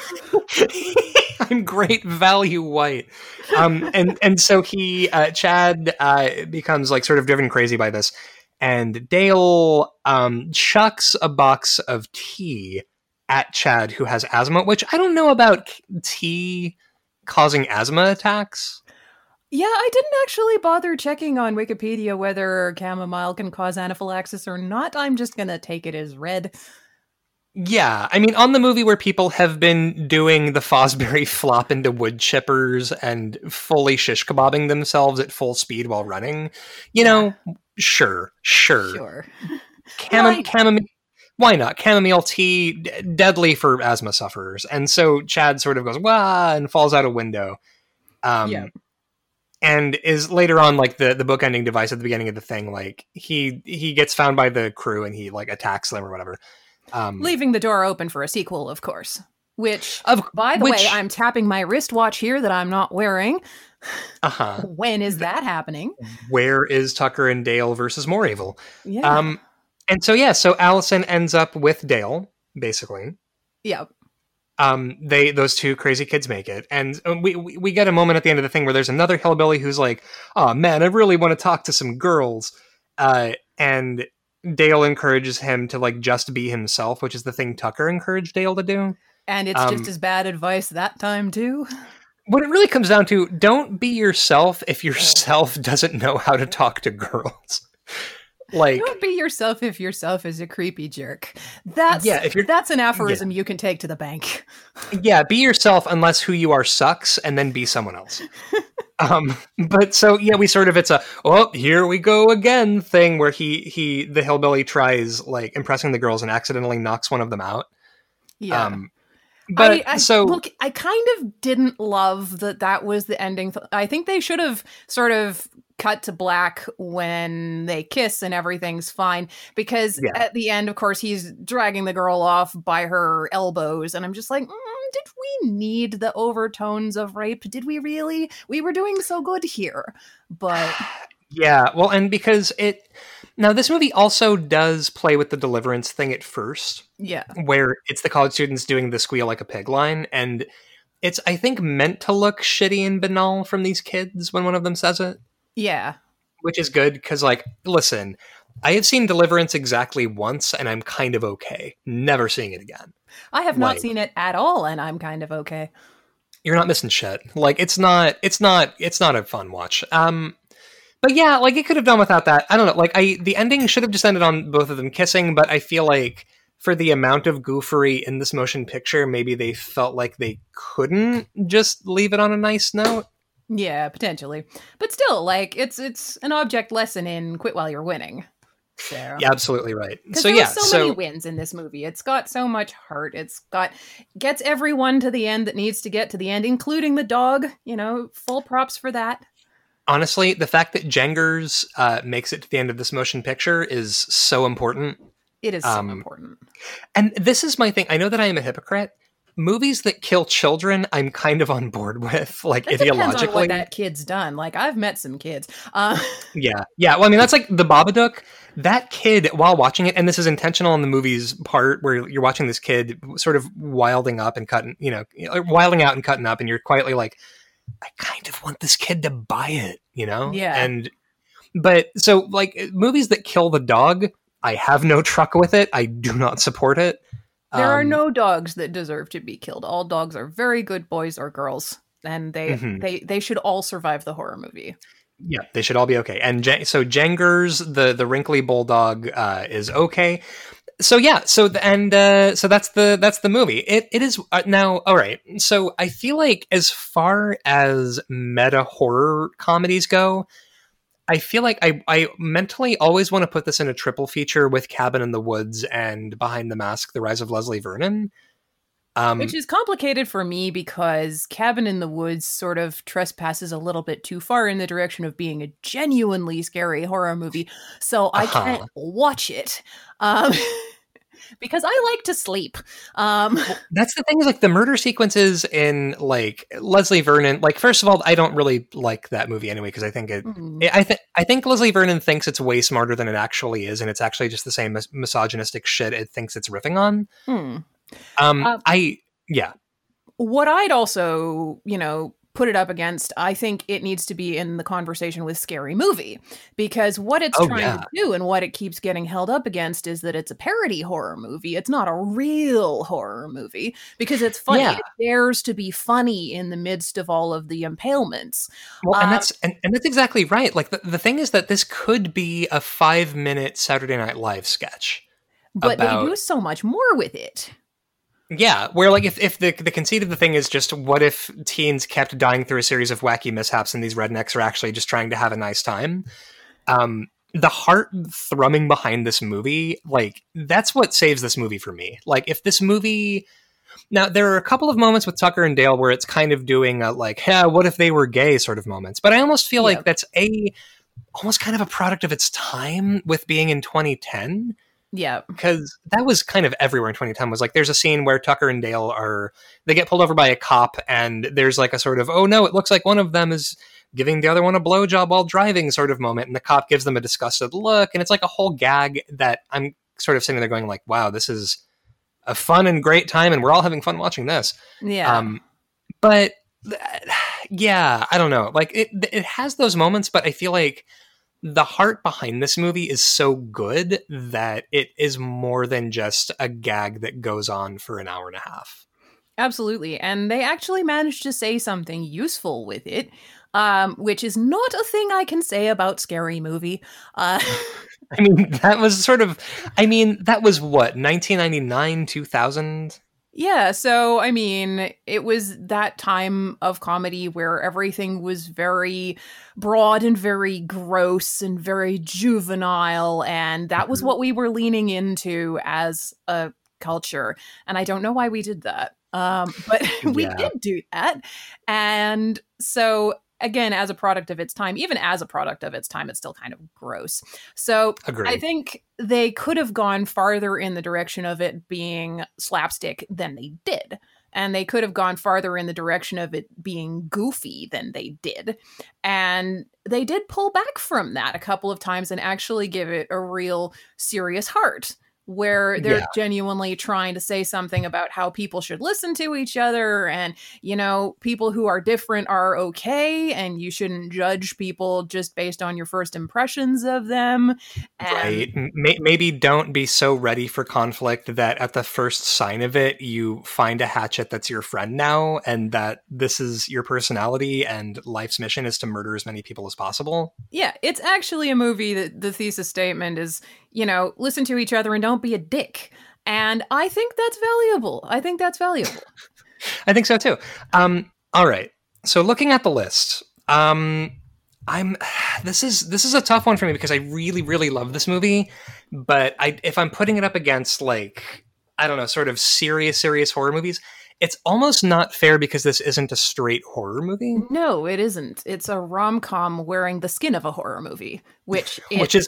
Speaker 1: I'm great value white. Um, and and so he uh, Chad uh, becomes like sort of driven crazy by this, and Dale um, chucks a box of tea at Chad, who has asthma. Which I don't know about tea causing asthma attacks.
Speaker 2: Yeah, I didn't actually bother checking on Wikipedia whether chamomile can cause anaphylaxis or not. I'm just gonna take it as read.
Speaker 1: Yeah, I mean, on the movie where people have been doing the Fosbury flop into wood chippers and fully shish kebabbing themselves at full speed while running, you know, sure, sure.
Speaker 2: Sure. Right.
Speaker 1: chamomile. Why not? Chamomile tea, d- deadly for asthma sufferers. And so Chad sort of goes, wah, and falls out a window. Um,
Speaker 2: Yeah.
Speaker 1: And is later on like the the bookending device at the beginning of the thing. Like he he gets found by the crew and he like attacks them or whatever. Um,
Speaker 2: Leaving the door open for a sequel, of course. Which,
Speaker 1: of
Speaker 2: by the
Speaker 1: which,
Speaker 2: way, I'm tapping my wristwatch here that I'm not wearing.
Speaker 1: uh huh.
Speaker 2: When is that happening?
Speaker 1: Where is Tucker and Dale versus more evil?
Speaker 2: Yeah.
Speaker 1: Um, and so yeah, so Allison ends up with Dale basically.
Speaker 2: yeah.
Speaker 1: Um they those two crazy kids make it. And uh, we, we we get a moment at the end of the thing where there's another hillbilly who's like oh man i really want to talk to some girls. Uh and dale encourages him to like just be himself which is the thing tucker encouraged dale to do.
Speaker 2: And it's
Speaker 1: Um,
Speaker 2: just as bad advice that time, too.
Speaker 1: what it really comes down to don't be yourself if yourself doesn't know how to talk to girls like
Speaker 2: Don't be yourself if yourself is a creepy jerk. That's
Speaker 1: Yeah, if you're-
Speaker 2: that's an aphorism you can take to the bank.
Speaker 1: yeah be yourself unless who you are sucks and then be someone else um but so yeah we sort of it's a oh here we go again thing where he he the hillbilly tries like impressing the girls and accidentally knocks one of them out
Speaker 2: Yeah.
Speaker 1: um but
Speaker 2: I, I,
Speaker 1: so
Speaker 2: look, I kind of didn't love that that was the ending. Th- I think they should have sort of cut to black when they kiss and everything's fine because
Speaker 1: Yeah.
Speaker 2: at the end, of course, he's dragging the girl off by her elbows, and I'm just like, mm, did we need the overtones of rape? Did we really? We were doing so good here, but
Speaker 1: yeah well and because it now this movie also does play with the deliverance thing at first
Speaker 2: yeah,
Speaker 1: where it's the college students doing the squeal like a pig line and it's i think meant to look shitty and banal from these kids when one of them says it
Speaker 2: yeah,
Speaker 1: which is good because like listen I have seen Deliverance exactly once, and I'm kind of okay. Never seeing it again.
Speaker 2: I have not seen it at all, and I'm kind of okay.
Speaker 1: You're not missing shit. Like it's not, it's not, it's not a fun watch. Um, but yeah, like it could have done without that. I don't know. Like I, the ending should have just ended on both of them kissing, but I feel like for the amount of goofery in this motion picture, maybe they felt like they couldn't just leave it on a nice note.
Speaker 2: Yeah, potentially, but still, like it's it's an object lesson in quit while you're winning. So.
Speaker 1: Yeah, absolutely right. So yeah,
Speaker 2: so,
Speaker 1: so
Speaker 2: many wins in this movie. It's got so much heart. It's got gets everyone to the end that needs to get to the end, including the dog. You know, full props for that.
Speaker 1: honestly, the fact that Jengers uh, makes it to the end of this motion picture is so important.
Speaker 2: It is so
Speaker 1: Um,
Speaker 2: important.
Speaker 1: And this is my thing. I know that I am a hypocrite. Movies that kill children, I'm kind of on board with, like
Speaker 2: It depends on
Speaker 1: ideologically.
Speaker 2: what that kid's done. Like I've met some kids. Uh,
Speaker 1: Yeah, yeah. Well, I mean, that's like the Babadook. That kid, while watching it, and this is intentional in the movie's part, where you're watching this kid sort of wilding up and cutting, you know, wilding out and cutting up, and you're quietly like, I kind of want this kid to buy it, you know?
Speaker 2: Yeah.
Speaker 1: And, but so like movies that kill the dog, I have no truck with it. I do not support it.
Speaker 2: There are
Speaker 1: Um,
Speaker 2: no dogs that deserve to be killed. All dogs are very good boys or girls, and they
Speaker 1: Mhm.
Speaker 2: they they should all survive the horror movie.
Speaker 1: Yeah, they should all be okay. And Jen- so Jengers, the the wrinkly bulldog, uh, is okay. So yeah, so the, and uh, so that's the that's the movie. It it is uh, now all right. So I feel like as far as meta horror comedies go, I feel like I I mentally always want to put this in a triple feature with Cabin in the Woods and Behind the Mask: The Rise of Leslie Vernon. Um,
Speaker 2: Which is complicated for me because Cabin in the Woods sort of trespasses a little bit too far in the direction of being a genuinely scary horror movie. So I
Speaker 1: Uh-huh.
Speaker 2: can't watch it. Um, because I like to sleep. Um,
Speaker 1: That's the thing is like the murder sequences in like Leslie Vernon. Like first of all, I don't really like that movie anyway because I think it.
Speaker 2: mm,
Speaker 1: I think I think Leslie Vernon thinks it's way smarter than it actually is, and it's actually just the same mis- misogynistic shit it thinks it's riffing on.
Speaker 2: hmm.
Speaker 1: Um,
Speaker 2: Um,
Speaker 1: I yeah,
Speaker 2: What I'd also, you know, put it up against, I think it needs to be in the conversation with Scary Movie because what it's
Speaker 1: Oh,
Speaker 2: trying
Speaker 1: yeah.
Speaker 2: to do and what it keeps getting held up against is that it's a parody horror movie. It's not a real horror movie because it's funny.
Speaker 1: Yeah.
Speaker 2: It dares to be funny in the midst of all of the impalements.
Speaker 1: well, and
Speaker 2: Uh,
Speaker 1: that's and, and that's exactly right. Like the, the thing is that this could be a five minute Saturday Night Live sketch.
Speaker 2: But
Speaker 1: About-
Speaker 2: they do so much more with it.
Speaker 1: Yeah, where like if, if the the conceit of the thing is just what if teens kept dying through a series of wacky mishaps and these rednecks are actually just trying to have a nice time. Um the heart thrumming behind this movie, like that's what saves this movie for me. Like if this movie now there are a couple of moments with Tucker and Dale where it's kind of doing a like, hey, what if they were gay sort of moments. But I almost feel
Speaker 2: Yeah.
Speaker 1: like that's a almost kind of a product of its time with being in 2010
Speaker 2: Yeah.
Speaker 1: because that was kind of everywhere in 2010 was like there's a scene where tucker and dale are they get pulled over by a cop and there's like a sort of oh no it looks like one of them is giving the other one a blowjob while driving sort of moment and the cop gives them a disgusted look and it's like a whole gag that i'm sort of sitting there going like wow this is a fun and great time and we're all having fun watching this
Speaker 2: Yeah.
Speaker 1: um but yeah i don't know like it it has those moments but i feel like the heart behind this movie is so good that it is more than just a gag that goes on for an hour and a half
Speaker 2: Absolutely. And they actually managed to say something useful with it, um, which is not a thing I can say about Scary Movie. Uh,
Speaker 1: i mean that was sort of i mean that was what 1999 2000
Speaker 2: yeah, so I mean, it was that time of comedy where everything was very broad and very gross and very juvenile. And that was
Speaker 1: Mhm.
Speaker 2: what we were leaning into as a culture. And I don't know why we did that. Um, but we
Speaker 1: Yeah.
Speaker 2: did do that. And so, again, as a product of its time, even as a product of its time, it's still kind of gross. So
Speaker 1: agreed
Speaker 2: I think they could have gone farther in the direction of it being slapstick than they did. And they could have gone farther in the direction of it being goofy than they did. And they did pull back from that a couple of times and actually give it a real serious heart. Where they're
Speaker 1: Yeah.
Speaker 2: genuinely trying to say something about how people should listen to each other and you know people who are different are okay and you shouldn't judge people just based on your first impressions of them and
Speaker 1: Right. Maybe don't be so ready for conflict that at the first sign of it, you find a hatchet that's your friend now, and that this is your personality and life's mission is to murder as many people as possible.
Speaker 2: yeah it's actually a movie that the thesis statement is you know listen to each other and don't be a dick. And i think that's valuable. I think that's valuable.
Speaker 1: I think so too. Um, all right. So looking at the list, um, I'm this is this is a tough one for me because I really really love this movie, but I if I'm putting it up against like I don't know sort of serious serious horror movies, it's almost not fair because this isn't a straight horror movie,
Speaker 2: no it isn't. It's a rom-com wearing the skin of a horror movie which
Speaker 1: which is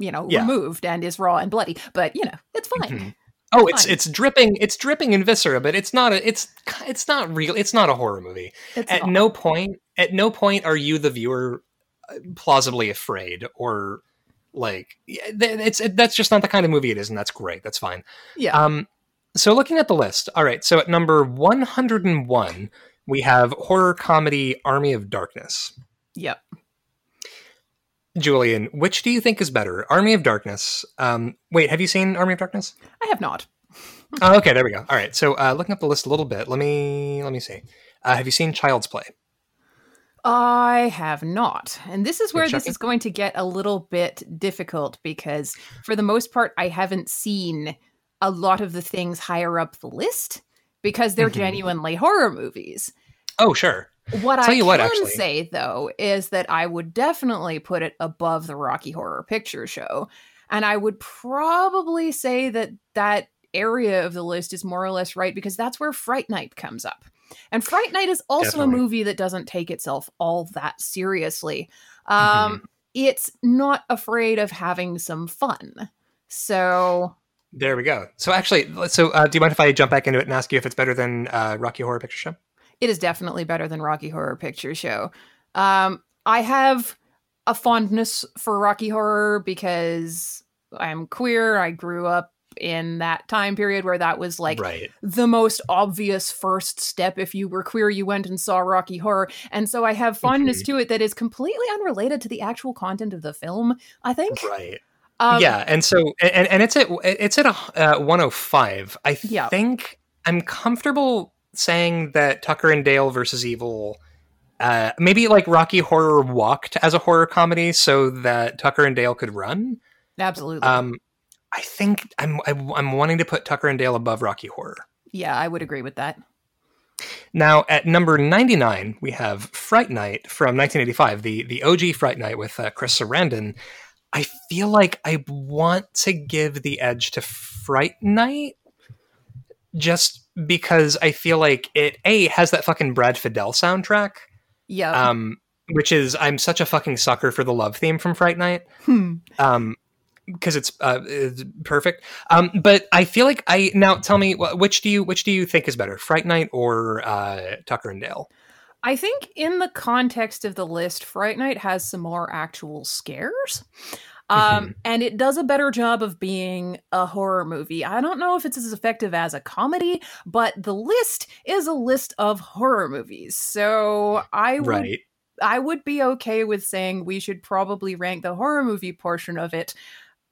Speaker 2: you know
Speaker 1: yeah.
Speaker 2: removed and is raw and bloody but you know it's fine
Speaker 1: Mhm. Oh, it's
Speaker 2: Fine.
Speaker 1: it's dripping it's dripping in viscera, but it's not a it's it's not real. It's not a horror movie.
Speaker 2: it's
Speaker 1: at
Speaker 2: not.
Speaker 1: no point at no point are you the viewer uh, plausibly afraid or like it's it, that's just not the kind of movie it is and that's great that's fine
Speaker 2: yeah
Speaker 1: um so looking at the list all right so at number 101 we have horror comedy army of darkness
Speaker 2: yep
Speaker 1: julian which do you think is better army of darkness? Um wait have you seen army of darkness?
Speaker 2: I have not.
Speaker 1: Oh, okay there we go. All right so uh looking up the list a little bit let me let me see. Uh, have you seen child's play?
Speaker 2: I have not. And this is where this is going to get a little bit difficult because, for the most part, I haven't seen a lot of the things higher up the list because they're
Speaker 1: Mhm.
Speaker 2: genuinely horror movies.
Speaker 1: oh sure
Speaker 2: What
Speaker 1: Tell
Speaker 2: I can
Speaker 1: what, actually.
Speaker 2: say, though, is that I would definitely put it above the Rocky Horror Picture Show. And I would probably say that that area of the list is more or less right because that's where Fright Night comes up. And Fright Night is also
Speaker 1: Definitely.
Speaker 2: a movie that doesn't take itself all that seriously. Um,
Speaker 1: Mhm.
Speaker 2: It's not afraid of having some fun. So,
Speaker 1: There we go. So actually, so uh, do you mind if I jump back into it and ask you if it's better than uh, Rocky Horror Picture Show?
Speaker 2: It is definitely better than Rocky Horror Picture Show. Um, I have a fondness for Rocky Horror because I'm queer. I grew up in that time period where that was like
Speaker 1: right.
Speaker 2: the most obvious first step. If you were queer, you went and saw Rocky Horror. And so I have fondness to it that is completely unrelated to the actual content of the film, I think.
Speaker 1: Right.
Speaker 2: Um,
Speaker 1: yeah, and so and and it's at it's at a uh, 105. I
Speaker 2: Yeah.
Speaker 1: think I'm comfortable saying that Tucker and Dale versus Evil. Uh, maybe like Rocky Horror walked as a horror comedy so that Tucker and Dale could run.
Speaker 2: Absolutely.
Speaker 1: Um, I think I'm I'm I'm wanting to put Tucker and Dale above Rocky Horror.
Speaker 2: yeah, I would agree with that.
Speaker 1: Now, at number 99, we have Fright Night from 1985, the, the OG Fright Night with uh, Chris Sarandon. I feel like I want to give the edge to Fright Night just because I feel like it, A, has that fucking Brad Fiedel soundtrack,
Speaker 2: Yeah.
Speaker 1: um, which is, I'm such a fucking sucker for the love theme from Fright Night
Speaker 2: Hmm.
Speaker 1: um because it's uh it's perfect um but i feel like i now tell me which do you which do you think is better fright night or uh tucker and dale
Speaker 2: I think in the context of the list, Fright Night has some more actual scares. Um, and it does a better job of being a horror movie. I don't know if it's as effective as a comedy, but the list is a list of horror movies. So I would
Speaker 1: right
Speaker 2: I would be okay with saying we should probably rank the horror movie portion of it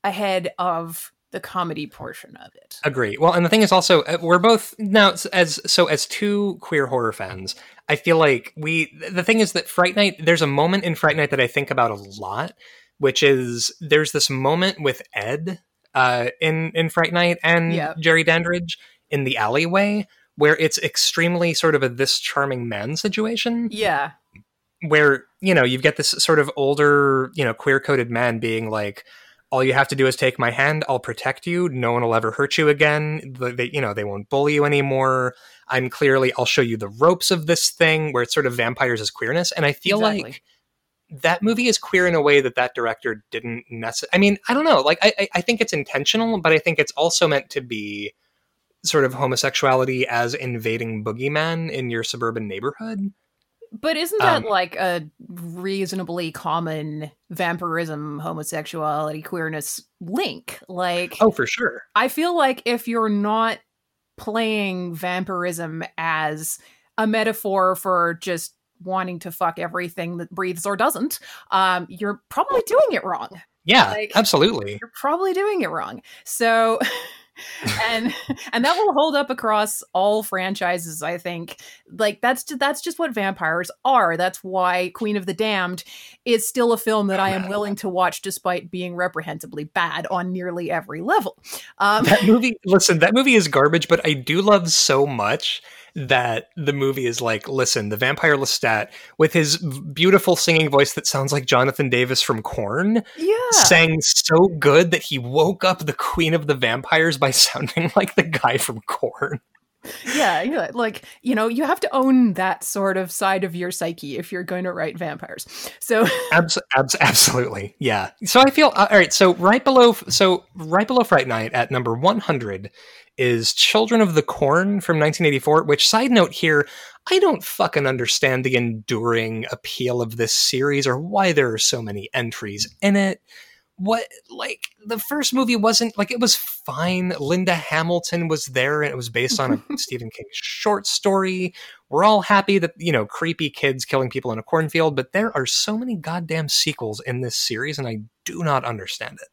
Speaker 2: ahead of the comedy portion of it.
Speaker 1: agree well and the thing is also uh, we're both now as so as two queer horror fans i feel like we the thing is that fright night there's a moment in fright night that i think about a lot which is there's this moment with ed uh in in fright night and
Speaker 2: Yeah.
Speaker 1: jerry dandridge in the alleyway where it's extremely sort of a this charming man situation
Speaker 2: Yeah.
Speaker 1: where you know you've got this sort of older you know queer coded man being like all you have to do is take my hand i'll protect you no one will ever hurt you again The- they, you know they won't bully you anymore i'm clearly i'll show you the ropes of this thing where it's sort of vampires as queerness and i feel
Speaker 2: Exactly.
Speaker 1: like that movie is queer in a way that that director didn't necessarily i mean i don't know like I, I i think it's intentional but i think it's also meant to be sort of homosexuality as invading boogeyman in your suburban neighborhood
Speaker 2: But isn't that um, like a reasonably common vampirism, homosexuality, queerness link? Like,
Speaker 1: oh, for sure.
Speaker 2: I feel like if you're not playing vampirism as a metaphor for just wanting to fuck everything that breathes or doesn't, um, you're probably doing it wrong.
Speaker 1: Yeah, like, absolutely.
Speaker 2: You're probably doing it wrong. So. and and that will hold up across all franchises i think like that's that's just what vampires are that's why queen of the damned is still a film that i am willing to watch despite being reprehensibly bad on nearly every level
Speaker 1: um, that movie listen that movie is garbage but i do love so much that the movie is like, listen, the vampire Lestat with his beautiful singing voice that sounds like Jonathan Davis from Korn,
Speaker 2: yeah,
Speaker 1: sang so good that he woke up the queen of the vampires by sounding like the guy from Korn.
Speaker 2: yeah, yeah, like you know, you have to own that sort of side of your psyche if you're going to write vampires. So,
Speaker 1: abs- abs- absolutely, yeah. So I feel uh, all right. So right below, so right below Fright Night at number one hundred is Children of the Corn from 1984, which, side note here, I don't fucking understand the enduring appeal of this series or why there are so many entries in it. What, like, the first movie wasn't, like, it was fine. Linda Hamilton was there and it was based on a Stephen King short story. We're all happy that, you know, creepy kids killing people in a cornfield, but there are so many goddamn sequels in this series and I do not understand it.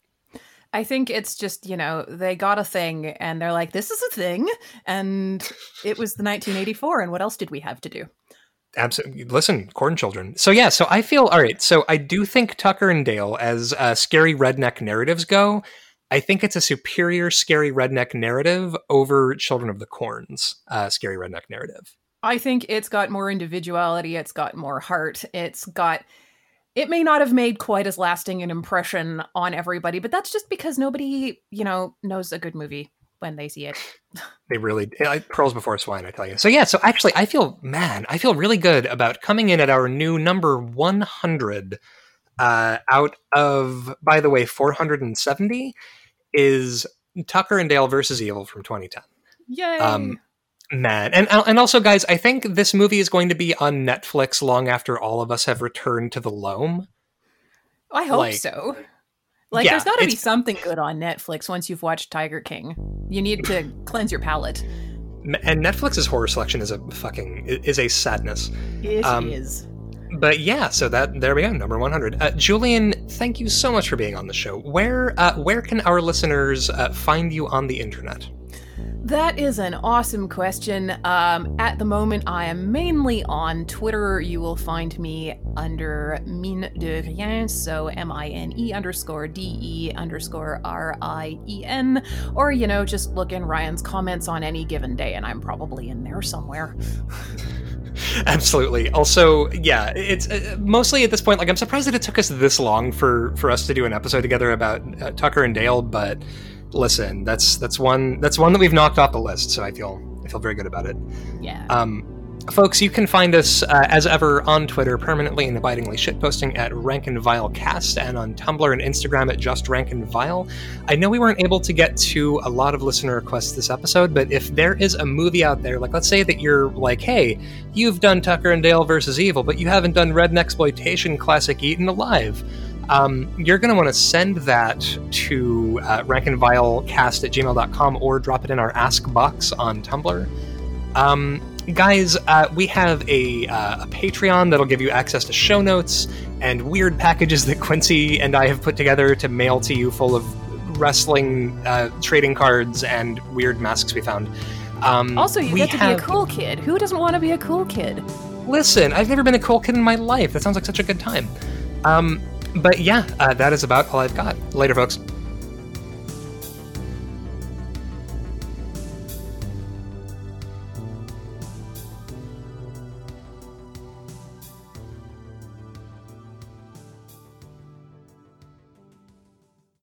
Speaker 2: I think it's just, you know, they got a thing and they're like, this is a thing. And it was the 1984. And what else did we have to do?
Speaker 1: Absolutely. Listen, corn children. So, yeah, so I feel, all right. So I do think Tucker and Dale, as uh, scary redneck narratives go, I think it's a superior scary redneck narrative over Children of the Corn's uh, scary redneck narrative.
Speaker 2: I think it's got more individuality. It's got more heart. It's got it may not have made quite as lasting an impression on everybody, but that's just because nobody, you know, knows a good movie when they see it.
Speaker 1: they really like pearls before swine, I tell you. So yeah, so actually, I feel man, I feel really good about coming in at our new number one hundred. Uh, out of, by the way, four hundred and seventy is Tucker and Dale versus Evil from 2010.
Speaker 2: Yay! Um,
Speaker 1: Man, and and also, guys, I think this movie is going to be on Netflix long after all of us have returned to the loam.
Speaker 2: I hope like, so. Like, yeah, there's got to be something good on Netflix once you've watched Tiger King. You need to cleanse your palate.
Speaker 1: And Netflix's horror selection is a fucking is a sadness.
Speaker 2: It um, is.
Speaker 1: But yeah, so that there we go, number one hundred. Uh, Julian, thank you so much for being on the show. Where uh, where can our listeners uh, find you on the internet?
Speaker 2: That is an awesome question. Um, at the moment, I am mainly on Twitter. You will find me under Mine de Rien, so M I N E underscore D E underscore R I E N, or, you know, just look in Ryan's comments on any given day, and I'm probably in there somewhere.
Speaker 1: Absolutely. Also, yeah, it's uh, mostly at this point. Like, I'm surprised that it took us this long for for us to do an episode together about uh, Tucker and Dale, but listen, that's that's one that's one that we've knocked off the list. So I feel I feel very good about it.
Speaker 2: Yeah.
Speaker 1: Um, folks, you can find us uh, as ever on Twitter, permanently and abidingly shitposting at Rank and Vile Cast, and on Tumblr and Instagram at Just Rank and Vile. I know we weren't able to get to a lot of listener requests this episode, but if there is a movie out there, like let's say that you're like, hey, you've done Tucker and Dale versus Evil, but you haven't done Red Exploitation classic Eaten Alive um, you're going to want to send that to uh, rankandvilecast at gmail.com or drop it in our Ask box on Tumblr. Um, guys, uh, we have a, uh, a, Patreon that'll give you access to show notes and weird packages that Quincy and I have put together to mail to you full of wrestling uh, trading cards and weird masks we found.
Speaker 2: Um, also, you get to have... be a cool kid. Who doesn't want to be a cool kid?
Speaker 1: Listen, I've never been a cool kid in my life. That sounds like such a good time. Um, but yeah, uh, that is about all I've got. Later, folks.